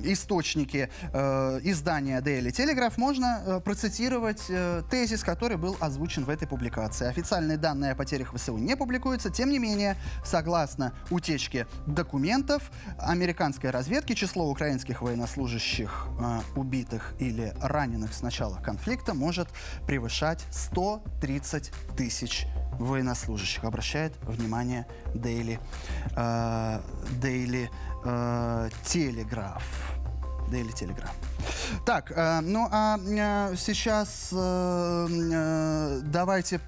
источники издания Daily Telegraph, можно процитировать тезис, который был озвучен в этой публикации. Официальные данные о потерях ВСУ не публикуются, тем не менее, согласно утечке документов американской разведки, число украинских военнослужащих убитых или раненых с начала конфликта может превышать 130 тысяч военнослужащих. Обращает внимание Daily, э, Daily э, Telegraph. Daily Telegraph. Так, э, ну а э, сейчас э, э, давайте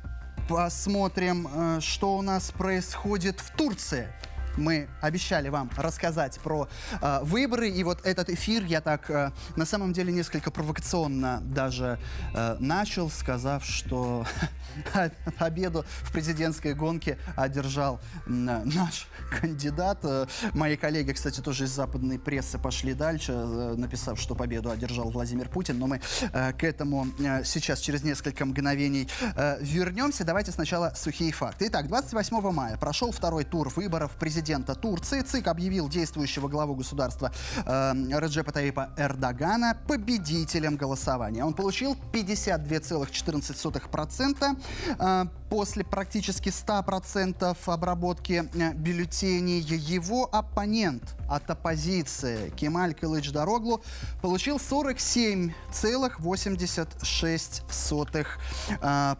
посмотрим, э, что у нас происходит в Турции мы обещали вам рассказать про э, выборы, и вот этот эфир я так э, на самом деле несколько провокационно даже э, начал, сказав, что победу в президентской гонке одержал э, наш кандидат. Э, мои коллеги, кстати, тоже из западной прессы пошли дальше, э, написав, что победу одержал Владимир Путин, но мы э, к этому э, сейчас через несколько мгновений э, вернемся. Давайте сначала сухие факты. Итак, 28 мая прошел второй тур выборов президента президента Турции. ЦИК объявил действующего главу государства э, Реджепа Таипа Эрдогана победителем голосования. Он получил 52,14%. Э, после практически 100% обработки э, бюллетеней его оппонент от оппозиции Кемаль Кылыч Дороглу получил 47,86%. Э,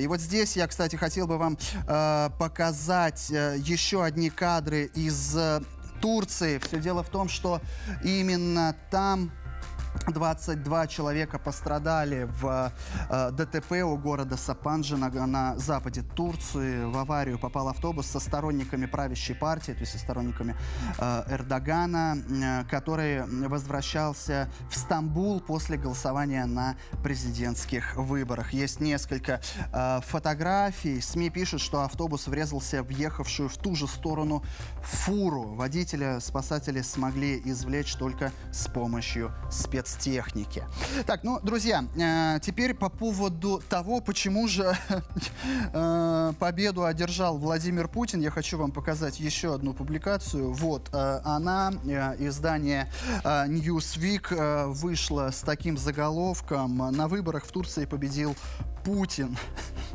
И вот здесь я, кстати, хотел бы вам э, показать э, еще одни кадры из э, Турции. Все дело в том, что именно там 22 человека пострадали в э, ДТП у города Сапанджи на, на западе Турции. В аварию попал автобус со сторонниками правящей партии, то есть со сторонниками э, Эрдогана, э, который возвращался в Стамбул после голосования на президентских выборах. Есть несколько э, фотографий. СМИ пишут, что автобус врезался в ехавшую в ту же сторону фуру. Водителя спасатели смогли извлечь только с помощью спец спецтехники. Так, ну, друзья, э, теперь по поводу того, почему же э, победу одержал Владимир Путин, я хочу вам показать еще одну публикацию. Вот, э, она, издание Newsweek, вышла с таким заголовком «На выборах в Турции победил Путин.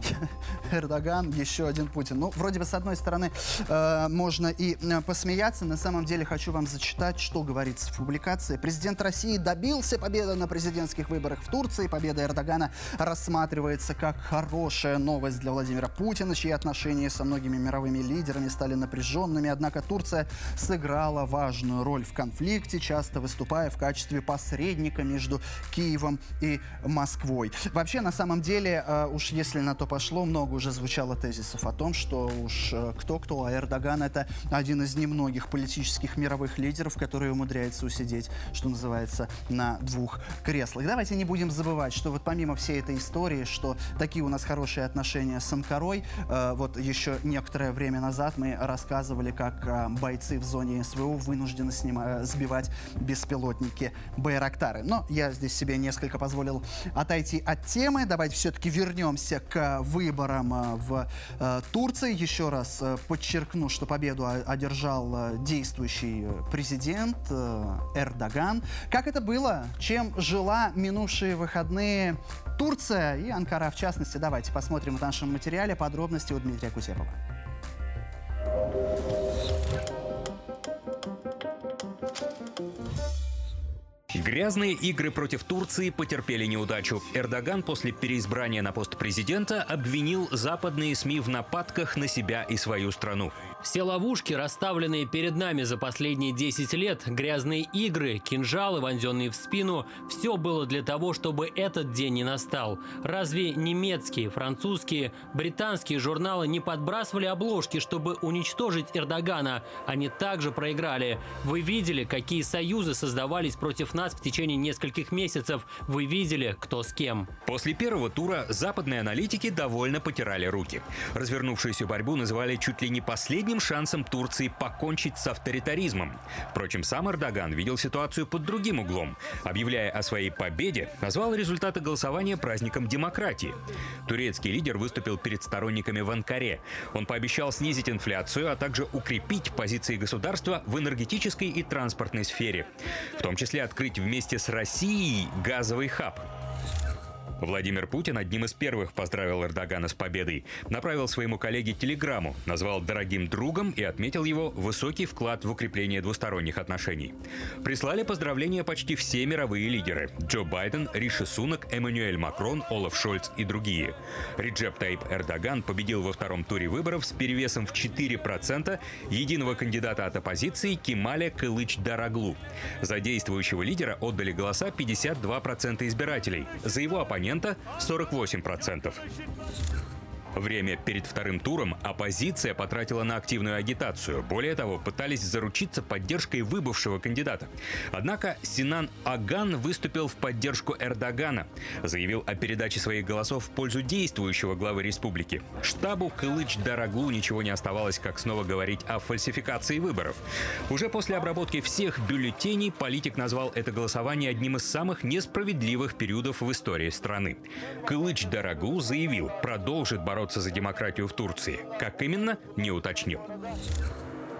Эрдоган, еще один Путин. Ну, вроде бы, с одной стороны, э, можно и э, посмеяться. На самом деле, хочу вам зачитать, что говорится в публикации. Президент России добился победы на президентских выборах в Турции. Победа Эрдогана рассматривается как хорошая новость для Владимира Путина, чьи отношения со многими мировыми лидерами стали напряженными. Однако Турция сыграла важную роль в конфликте, часто выступая в качестве посредника между Киевом и Москвой. Вообще, на самом деле, э, уж если на то пошло, много уже звучало тезисов о том, что уж кто-кто, а Эрдоган это один из немногих политических мировых лидеров, который умудряется усидеть, что называется, на двух креслах. Давайте не будем забывать, что вот помимо всей этой истории, что такие у нас хорошие отношения с Анкарой, э, вот еще некоторое время назад мы рассказывали, как э, бойцы в зоне СВО вынуждены снима- сбивать беспилотники Байрактары. Но я здесь себе несколько позволил отойти от темы. Давайте все-таки вернемся к выборам э, в э, Турции. Еще раз э, подчеркну, что победу одержал действующий президент Эрдоган. Как это было? Чем жила минувшие выходные Турция и Анкара в частности? Давайте посмотрим в нашем материале подробности у Дмитрия Кутепова. Грязные игры против Турции потерпели неудачу. Эрдоган после переизбрания на пост президента обвинил западные СМИ в нападках на себя и свою страну. Все ловушки, расставленные перед нами за последние 10 лет, грязные игры, кинжалы, вонзенные в спину – все было для того, чтобы этот день не настал. Разве немецкие, французские, британские журналы не подбрасывали обложки, чтобы уничтожить Эрдогана? Они также проиграли. Вы видели, какие союзы создавались против нас в течение нескольких месяцев. Вы видели, кто с кем. После первого тура западные аналитики довольно потирали руки. Развернувшуюся борьбу называли чуть ли не последним шансом Турции покончить с авторитаризмом. Впрочем, сам Эрдоган видел ситуацию под другим углом. Объявляя о своей победе, назвал результаты голосования праздником демократии. Турецкий лидер выступил перед сторонниками в Анкаре. Он пообещал снизить инфляцию, а также укрепить позиции государства в энергетической и транспортной сфере. В том числе открыть вместе с Россией газовый хаб. Владимир Путин одним из первых поздравил Эрдогана с победой, направил своему коллеге телеграмму, назвал дорогим другом и отметил его высокий вклад в укрепление двусторонних отношений. Прислали поздравления почти все мировые лидеры – Джо Байден, Риши Сунок, Эммануэль Макрон, Олаф Шольц и другие. Реджеп Таип Эрдоган победил во втором туре выборов с перевесом в 4% единого кандидата от оппозиции Кемаля Кылыч Дараглу. За действующего лидера отдали голоса 52% избирателей. За его оппонента оппонента 48%. Время перед вторым туром оппозиция потратила на активную агитацию. Более того, пытались заручиться поддержкой выбывшего кандидата. Однако Синан Аган выступил в поддержку Эрдогана. Заявил о передаче своих голосов в пользу действующего главы республики. Штабу Кылыч Дараглу ничего не оставалось, как снова говорить о фальсификации выборов. Уже после обработки всех бюллетеней политик назвал это голосование одним из самых несправедливых периодов в истории страны. Кылыч Дараглу заявил, продолжит бороться бороться за демократию в Турции. Как именно, не уточнил.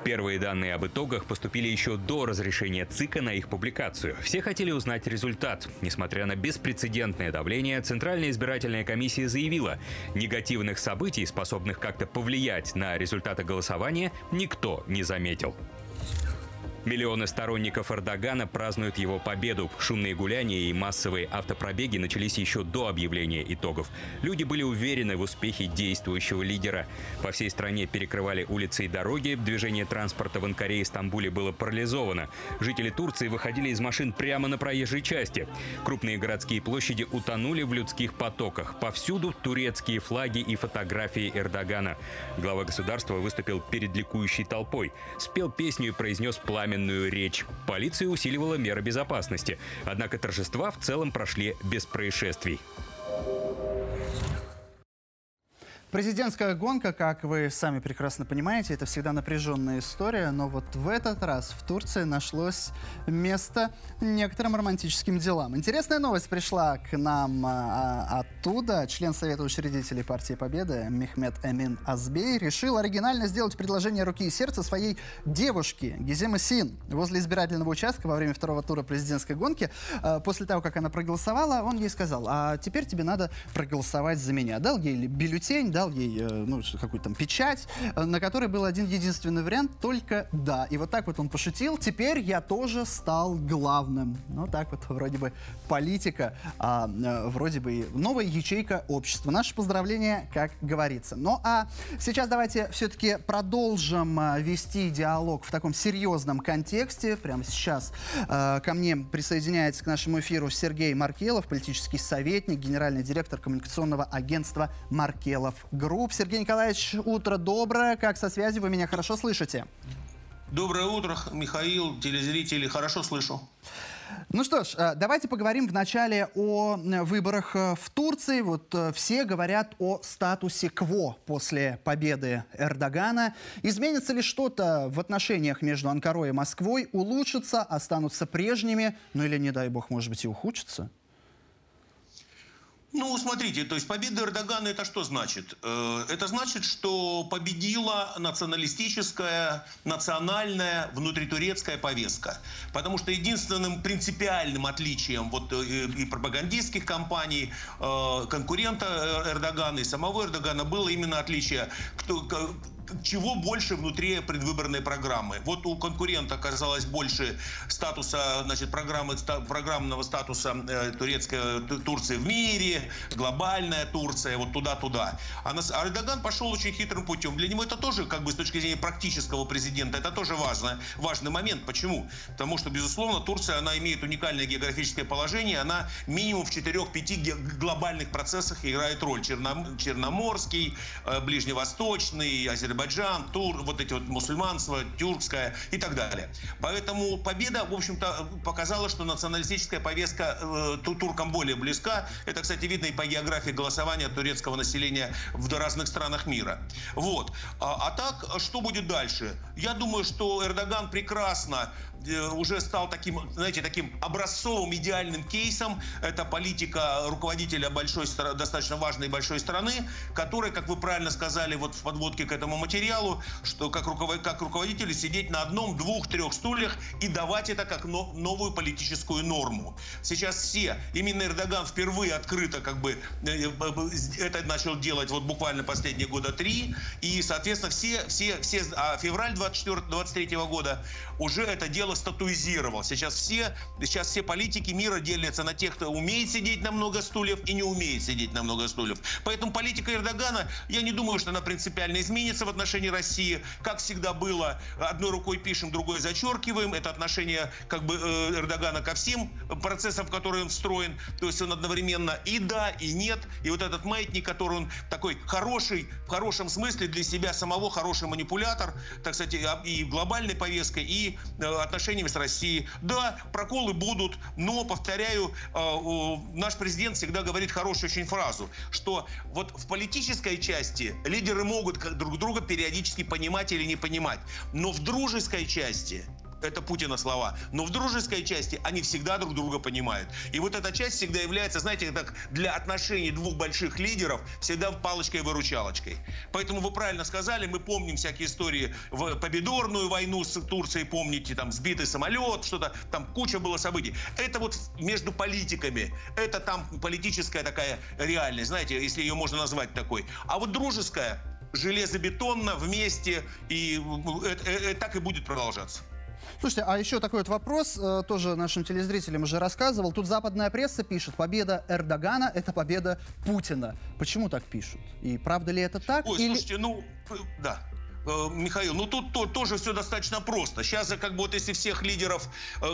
Первые данные об итогах поступили еще до разрешения ЦИКа на их публикацию. Все хотели узнать результат. Несмотря на беспрецедентное давление, Центральная избирательная комиссия заявила, негативных событий, способных как-то повлиять на результаты голосования, никто не заметил. Миллионы сторонников Эрдогана празднуют его победу. Шумные гуляния и массовые автопробеги начались еще до объявления итогов. Люди были уверены в успехе действующего лидера. По всей стране перекрывали улицы и дороги, движение транспорта в Анкаре и Стамбуле было парализовано. Жители Турции выходили из машин прямо на проезжей части. Крупные городские площади утонули в людских потоках. Повсюду турецкие флаги и фотографии Эрдогана. Глава государства выступил перед ликующей толпой. Спел песню и произнес пламя пламенную речь. Полиция усиливала меры безопасности. Однако торжества в целом прошли без происшествий. Президентская гонка, как вы сами прекрасно понимаете, это всегда напряженная история, но вот в этот раз в Турции нашлось место некоторым романтическим делам. Интересная новость пришла к нам а, а оттуда. Член Совета учредителей партии Победы Мехмед Эмин Азбей решил оригинально сделать предложение руки и сердца своей девушке Гизема Син возле избирательного участка во время второго тура президентской гонки. А, после того, как она проголосовала, он ей сказал, а теперь тебе надо проголосовать за меня. Дал ей бюллетень, дал ей э, ну, какую-то там печать, э, на которой был один единственный вариант, только «да». И вот так вот он пошутил. Теперь я тоже стал главным. Ну, так вот, вроде бы политика, а, э, вроде бы новая ячейка общества. Наше поздравление, как говорится. Ну, а сейчас давайте все-таки продолжим вести диалог в таком серьезном контексте. Прямо сейчас ко мне присоединяется к нашему эфиру Сергей Маркелов, политический советник, генеральный директор коммуникационного агентства «Маркелов групп. Сергей Николаевич, утро доброе. Как со связи? Вы меня хорошо слышите? Доброе утро, Михаил, телезрители. Хорошо слышу. Ну что ж, э, давайте поговорим вначале о э, выборах э, в Турции. Вот все говорят о статусе КВО после победы Эрдогана. Изменится ли что-то в отношениях между Анкарой и Москвой? Улучшится, останутся прежними? Ну или, не дай бог, может быть, и ухудшится? Ну, смотрите, то есть победа Эрдогана это что значит? Э, это значит, что победила националистическая, национальная, внутритурецкая повестка. Потому что единственным принципиальным отличием вот э, и пропагандистских кампаний, э, конкурента Эрдогана и самого Эрдогана было именно отличие, кто, чего больше внутри предвыборной программы. Вот у конкурента оказалось больше статуса, значит, программы, программного статуса э, турецкой Турции в мире, глобальная Турция, вот туда-туда. А, нас, а Эрдоган пошел очень хитрым путем. Для него это тоже, как бы с точки зрения практического президента, это тоже важно, важный момент. Почему? Потому что, безусловно, Турция, она имеет уникальное географическое положение, она минимум в 4-5 глобальных процессах играет роль. Черном, Черноморский, э, Ближневосточный, Азербайджан, Азербайджан, Тур, вот эти вот мусульманство, тюркское и так далее. Поэтому победа, в общем-то, показала, что националистическая повестка э, туркам более близка. Это, кстати, видно и по географии голосования турецкого населения в разных странах мира. Вот. А, а так, что будет дальше? Я думаю, что Эрдоган прекрасно уже стал таким, знаете, таким образцовым идеальным кейсом. Это политика руководителя большой, достаточно важной большой страны, которая, как вы правильно сказали вот в подводке к этому материалу, что как, руковод, как руководителю сидеть на одном, двух, трех стульях и давать это как но, новую политическую норму. Сейчас все, именно Эрдоган впервые открыто как бы э, это начал делать вот буквально последние года три, и, соответственно, все, все, все, а февраль 24, 23 года уже это дело статуизировал. Сейчас все, сейчас все политики мира делятся на тех, кто умеет сидеть на много стульев и не умеет сидеть на много стульев. Поэтому политика Эрдогана, я не думаю, что она принципиально изменится в отношении России. Как всегда было, одной рукой пишем, другой зачеркиваем. Это отношение как бы э, Эрдогана ко всем процессам, в которые он встроен. То есть он одновременно и да, и нет. И вот этот маятник, который он такой хороший, в хорошем смысле для себя самого хороший манипулятор, так сказать, и глобальной повесткой, и э, отношениями с Россией. Да, проколы будут, но, повторяю, э, наш президент всегда говорит хорошую очень фразу, что вот в политической части лидеры могут друг друга периодически понимать или не понимать, но в дружеской части это Путина слова. Но в дружеской части они всегда друг друга понимают. И вот эта часть всегда является, знаете, так для отношений двух больших лидеров всегда палочкой-выручалочкой. Поэтому вы правильно сказали, мы помним всякие истории в победорную войну с Турцией, помните, там сбитый самолет, что-то, там куча было событий. Это вот между политиками, это там политическая такая реальность, знаете, если ее можно назвать такой. А вот дружеская, железобетонно, вместе, и это, это, это так и будет продолжаться. Слушайте, а еще такой вот вопрос, э, тоже нашим телезрителям уже рассказывал. Тут западная пресса пишет, победа Эрдогана – это победа Путина. Почему так пишут? И правда ли это так? Ой, или... слушайте, ну, э, да. Э, Михаил, ну тут то, тоже все достаточно просто. Сейчас как бы вот если всех лидеров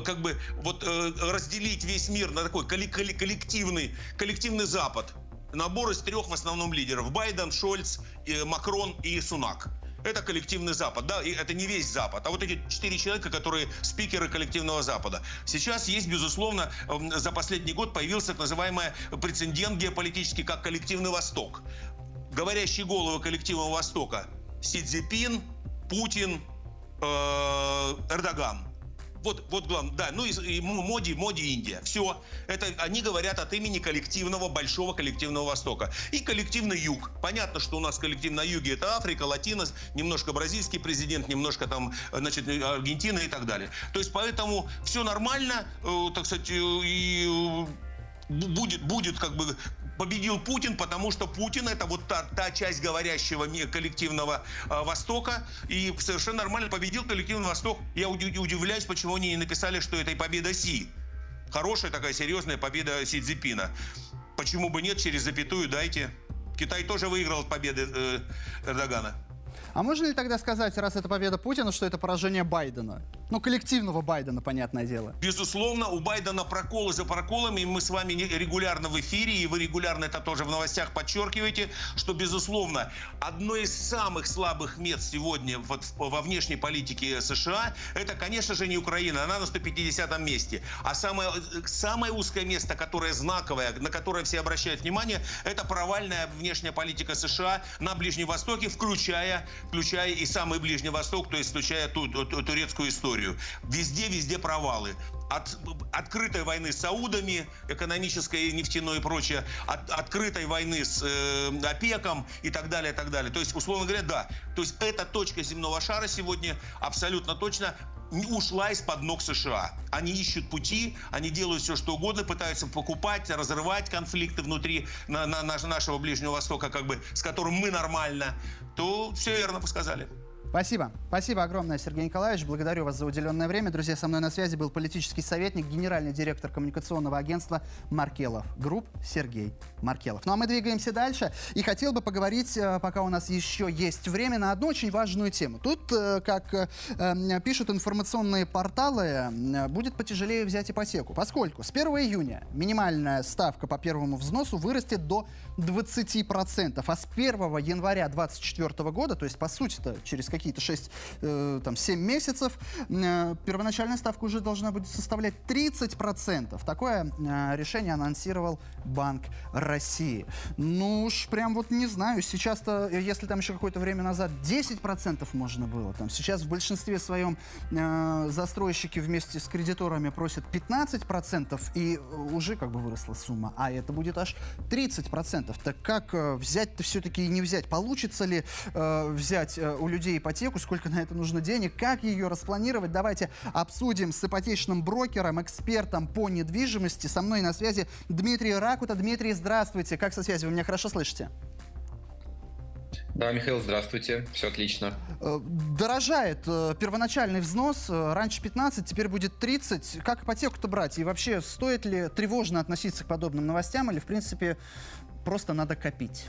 как бы вот разделить весь мир на такой коллективный, коллективный Запад, набор из трех в основном лидеров. Байден, Шольц, Макрон и Сунак. Это коллективный Запад, да, и это не весь Запад, а вот эти четыре человека, которые спикеры коллективного Запада. Сейчас есть, безусловно, эм, за последний год появился так называемый прецедент геополитический, как коллективный Восток. Говорящие головы коллективного Востока Си Цзипин, Путин, э, Эрдоган. Вот, вот главное, да, ну и, и Моди, Моди Индия. Все. Это они говорят от имени коллективного, большого коллективного Востока. И коллективный Юг. Понятно, что у нас коллектив на Юге это Африка, Латинос, немножко бразильский президент, немножко там, значит, Аргентина и так далее. То есть поэтому все нормально, э, так сказать, и э, будет, будет как бы победил Путин, потому что Путин это вот та, та часть говорящего коллективного э, Востока, и совершенно нормально победил коллективный Восток. Я удивляюсь, почему они не написали, что это и победа Си. Хорошая такая серьезная победа Си Цзипина. Почему бы нет, через запятую дайте. Китай тоже выиграл от победы э, Эрдогана. А можно ли тогда сказать, раз это победа Путина, что это поражение Байдена? Ну, коллективного Байдена, понятное дело. Безусловно, у Байдена проколы за проколами. И мы с вами регулярно в эфире, и вы регулярно это тоже в новостях подчеркиваете, что, безусловно, одно из самых слабых мест сегодня вот во внешней политике США, это, конечно же, не Украина. Она на 150 месте. А самое, самое узкое место, которое знаковое, на которое все обращают внимание, это провальная внешняя политика США на Ближнем Востоке, включая включая и самый Ближний Восток, то есть включая ту, ту, ту турецкую историю. Везде, везде провалы. От открытой войны с Саудами, экономической, нефтяной и прочее, от открытой войны с э, ОПЕКом и так далее, и так далее. То есть, условно говоря, да. То есть, эта точка земного шара сегодня абсолютно точно ушла из-под ног США. Они ищут пути, они делают все, что угодно, пытаются покупать, разрывать конфликты внутри на, на, нашего Ближнего Востока, как бы, с которым мы нормально, то все верно сказали. Спасибо. Спасибо огромное, Сергей Николаевич. Благодарю вас за уделенное время. Друзья, со мной на связи был политический советник, генеральный директор коммуникационного агентства Маркелов Group Сергей Маркелов. Ну а мы двигаемся дальше. И хотел бы поговорить, э, пока у нас еще есть время, на одну очень важную тему. Тут, э, как э, пишут информационные порталы, будет потяжелее взять ипотеку, поскольку с 1 июня минимальная ставка по первому взносу вырастет до 20%, а с 1 января 2024 года, то есть по сути-то через какие какие-то 6, э, там, 7 месяцев, э, первоначальная ставка уже должна будет составлять 30%. Такое э, решение анонсировал Банк России. Ну уж прям вот не знаю, сейчас-то, если там еще какое-то время назад 10% можно было, там сейчас в большинстве своем э, застройщики вместе с кредиторами просят 15%, и уже как бы выросла сумма, а это будет аж 30%. Так как э, взять-то все-таки и не взять? Получится ли э, взять э, у людей ипотеку, сколько на это нужно денег, как ее распланировать? Давайте обсудим с ипотечным брокером, экспертом по недвижимости. Со мной на связи Дмитрий Ракута. Дмитрий, здравствуйте. Как со связи? Вы меня хорошо слышите? Да, Михаил, здравствуйте. Все отлично. Э, дорожает э, первоначальный взнос. Э, раньше 15, теперь будет 30. Как ипотеку-то брать? И вообще, стоит ли тревожно относиться к подобным новостям? Или, в принципе, просто надо копить?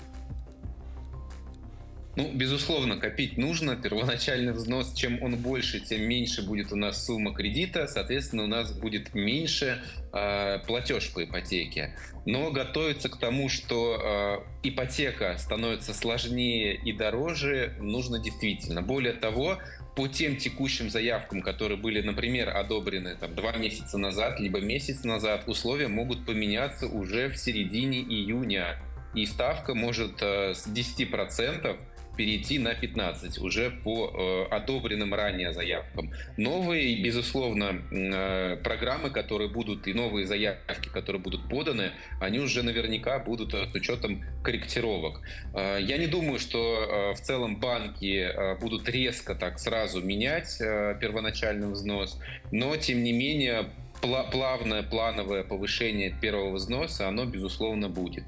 Ну, безусловно, копить нужно. Первоначальный взнос, чем он больше, тем меньше будет у нас сумма кредита. Соответственно, у нас будет меньше э, платеж по ипотеке. Но готовиться к тому, что э, ипотека становится сложнее и дороже, нужно действительно. Более того, по тем текущим заявкам, которые были, например, одобрены там, два месяца назад, либо месяц назад, условия могут поменяться уже в середине июня. И ставка может э, с 10% перейти на 15 уже по э, одобренным ранее заявкам. Новые, безусловно, э, программы, которые будут и новые заявки, которые будут поданы, они уже наверняка будут э, с учетом корректировок. Э, я не думаю, что э, в целом банки э, будут резко так сразу менять э, первоначальный взнос, но тем не менее плавное плановое повышение первого взноса, оно безусловно будет.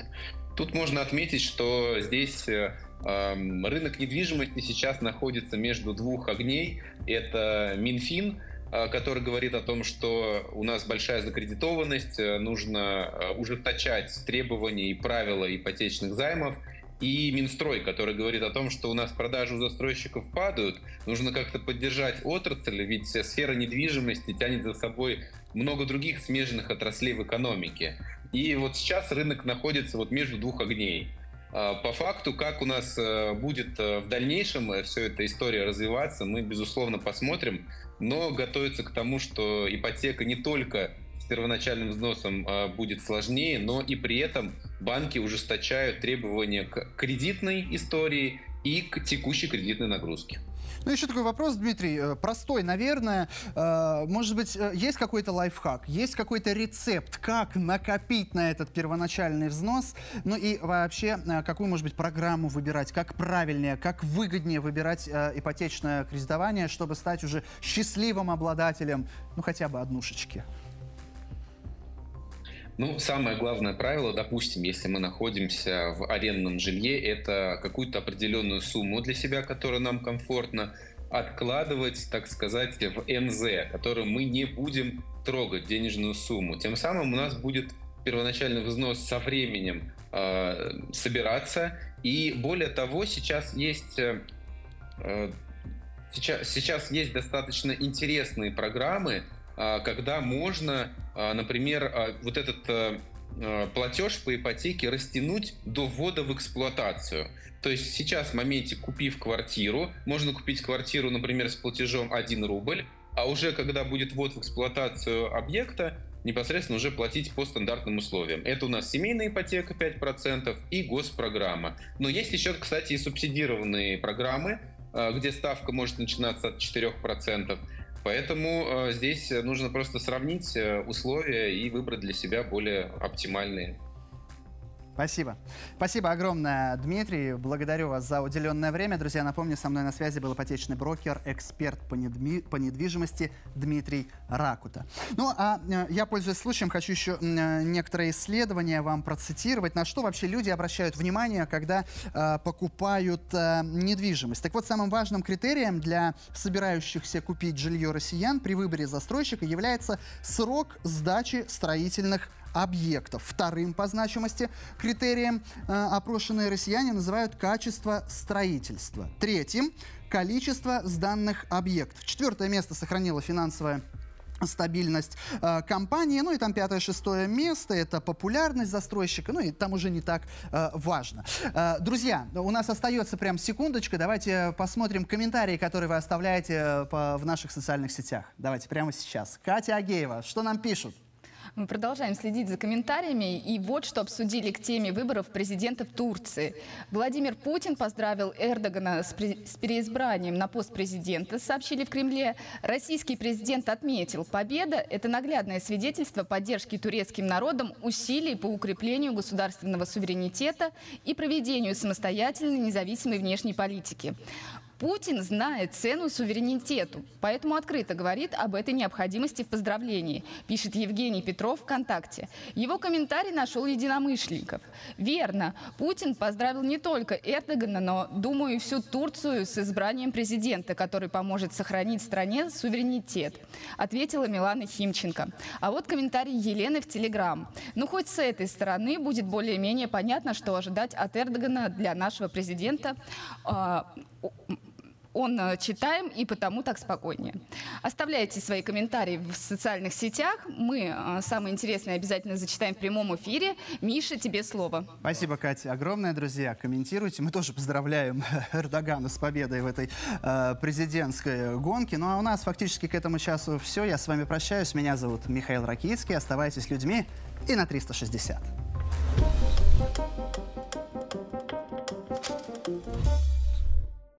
Тут можно отметить, что здесь э, Рынок недвижимости сейчас находится между двух огней. Это Минфин, э, который говорит о том, что у нас большая закредитованность, э, нужно э, ужесточать требования и правила ипотечных займов. И Минстрой, который говорит о том, что у нас продажи у застройщиков падают, нужно как-то поддержать отрасль, ведь сфера недвижимости тянет за собой много других смежных отраслей в экономике. И вот сейчас рынок находится вот между двух огней. А, по факту, как у нас э, будет э, в дальнейшем э, все эта история развиваться, мы, безусловно, посмотрим, но готовиться к тому, что ипотека не только с первоначальным взносом а, будет сложнее, но и при этом банки ужесточают требования к кредитной истории и к текущей кредитной нагрузке. Ну, еще такой вопрос, Дмитрий, э, простой, наверное. Э, может быть, э, есть какой-то лайфхак, есть какой-то рецепт, как накопить на этот первоначальный взнос? Ну и вообще, какую, может быть, программу выбирать, как правильнее, как выгоднее выбирать ипотечное кредитование, чтобы стать уже счастливым обладателем, ну, хотя бы однушечки? Ну, самое главное правило, допустим, если мы находимся в арендном жилье, это какую-то определенную сумму для себя, которая нам комфортно, откладывать, так сказать, в НЗ, которую мы не будем трогать, денежную сумму. Тем самым у нас будет первоначальный взнос со временем э, собираться. И более того, сейчас есть э, э сейчас, сейчас есть достаточно интересные программы, когда можно, а, например, а, вот этот платеж по ипотеке растянуть до ввода в эксплуатацию. То есть сейчас в моменте, купив квартиру, можно купить квартиру, например, с платежом 1 рубль, а уже когда будет ввод в эксплуатацию объекта, непосредственно уже платить по стандартным условиям. Это у нас семейная ипотека 5% и госпрограмма. Но есть еще, кстати, и субсидированные программы, где ставка может начинаться от 4%. Поэтому э, здесь нужно просто сравнить э, условия и выбрать для себя более оптимальные. Спасибо. Спасибо огромное, Дмитрий. Благодарю вас за уделенное время. Друзья, напомню, со мной на связи был ипотечный брокер, эксперт по, недми... по недвижимости Дмитрий Ракута. Ну, а э, я, пользуясь случаем, хочу еще э, некоторые исследования вам процитировать, на что вообще люди обращают внимание, когда э, покупают э, недвижимость. Так вот, самым важным критерием для собирающихся купить жилье россиян при выборе застройщика является срок сдачи строительных объектов. Вторым по значимости критерием э, опрошенные россияне называют качество строительства. Третьим – количество сданных объектов. Четвертое место сохранила финансовая стабильность э, компании. Ну и там пятое-шестое место – это популярность застройщика. Ну и там уже не так э, важно. Э, друзья, у нас остается прям секундочка. Давайте посмотрим комментарии, которые вы оставляете э, по, в наших социальных сетях. Давайте прямо сейчас. Катя Агеева, что нам пишут? Мы продолжаем следить за комментариями. И вот что обсудили к теме выборов президента в Турции. Владимир Путин поздравил Эрдогана с, с переизбранием на пост президента, сообщили в Кремле. Российский президент отметил, победа – это наглядное свидетельство поддержки турецким народом усилий по укреплению государственного суверенитета и проведению самостоятельной независимой внешней политики. Путин знает цену суверенитету, поэтому открыто говорит об этой необходимости в поздравлении, пишет Евгений Петров ВКонтакте. Его комментарий нашел единомышленников. Верно, Путин поздравил не только Эрдогана, но, думаю, всю Турцию с избранием президента, который поможет сохранить стране суверенитет, ответила Милана Химченко. А вот комментарий Елены в Телеграм. Ну, хоть с этой стороны будет более-менее понятно, что ожидать от Эрдогана для нашего президента а, он э, читаем и потому так спокойнее. Оставляйте свои комментарии в социальных сетях. Мы э, самые интересные обязательно зачитаем в прямом эфире. Миша, тебе слово. Спасибо, Катя. Огромное, друзья. Комментируйте. Мы тоже поздравляем Эрдогана с победой в этой э, президентской гонке. Ну а у нас фактически к этому часу все. Я с вами прощаюсь. Меня зовут Михаил Ракицкий. Оставайтесь людьми и на 360.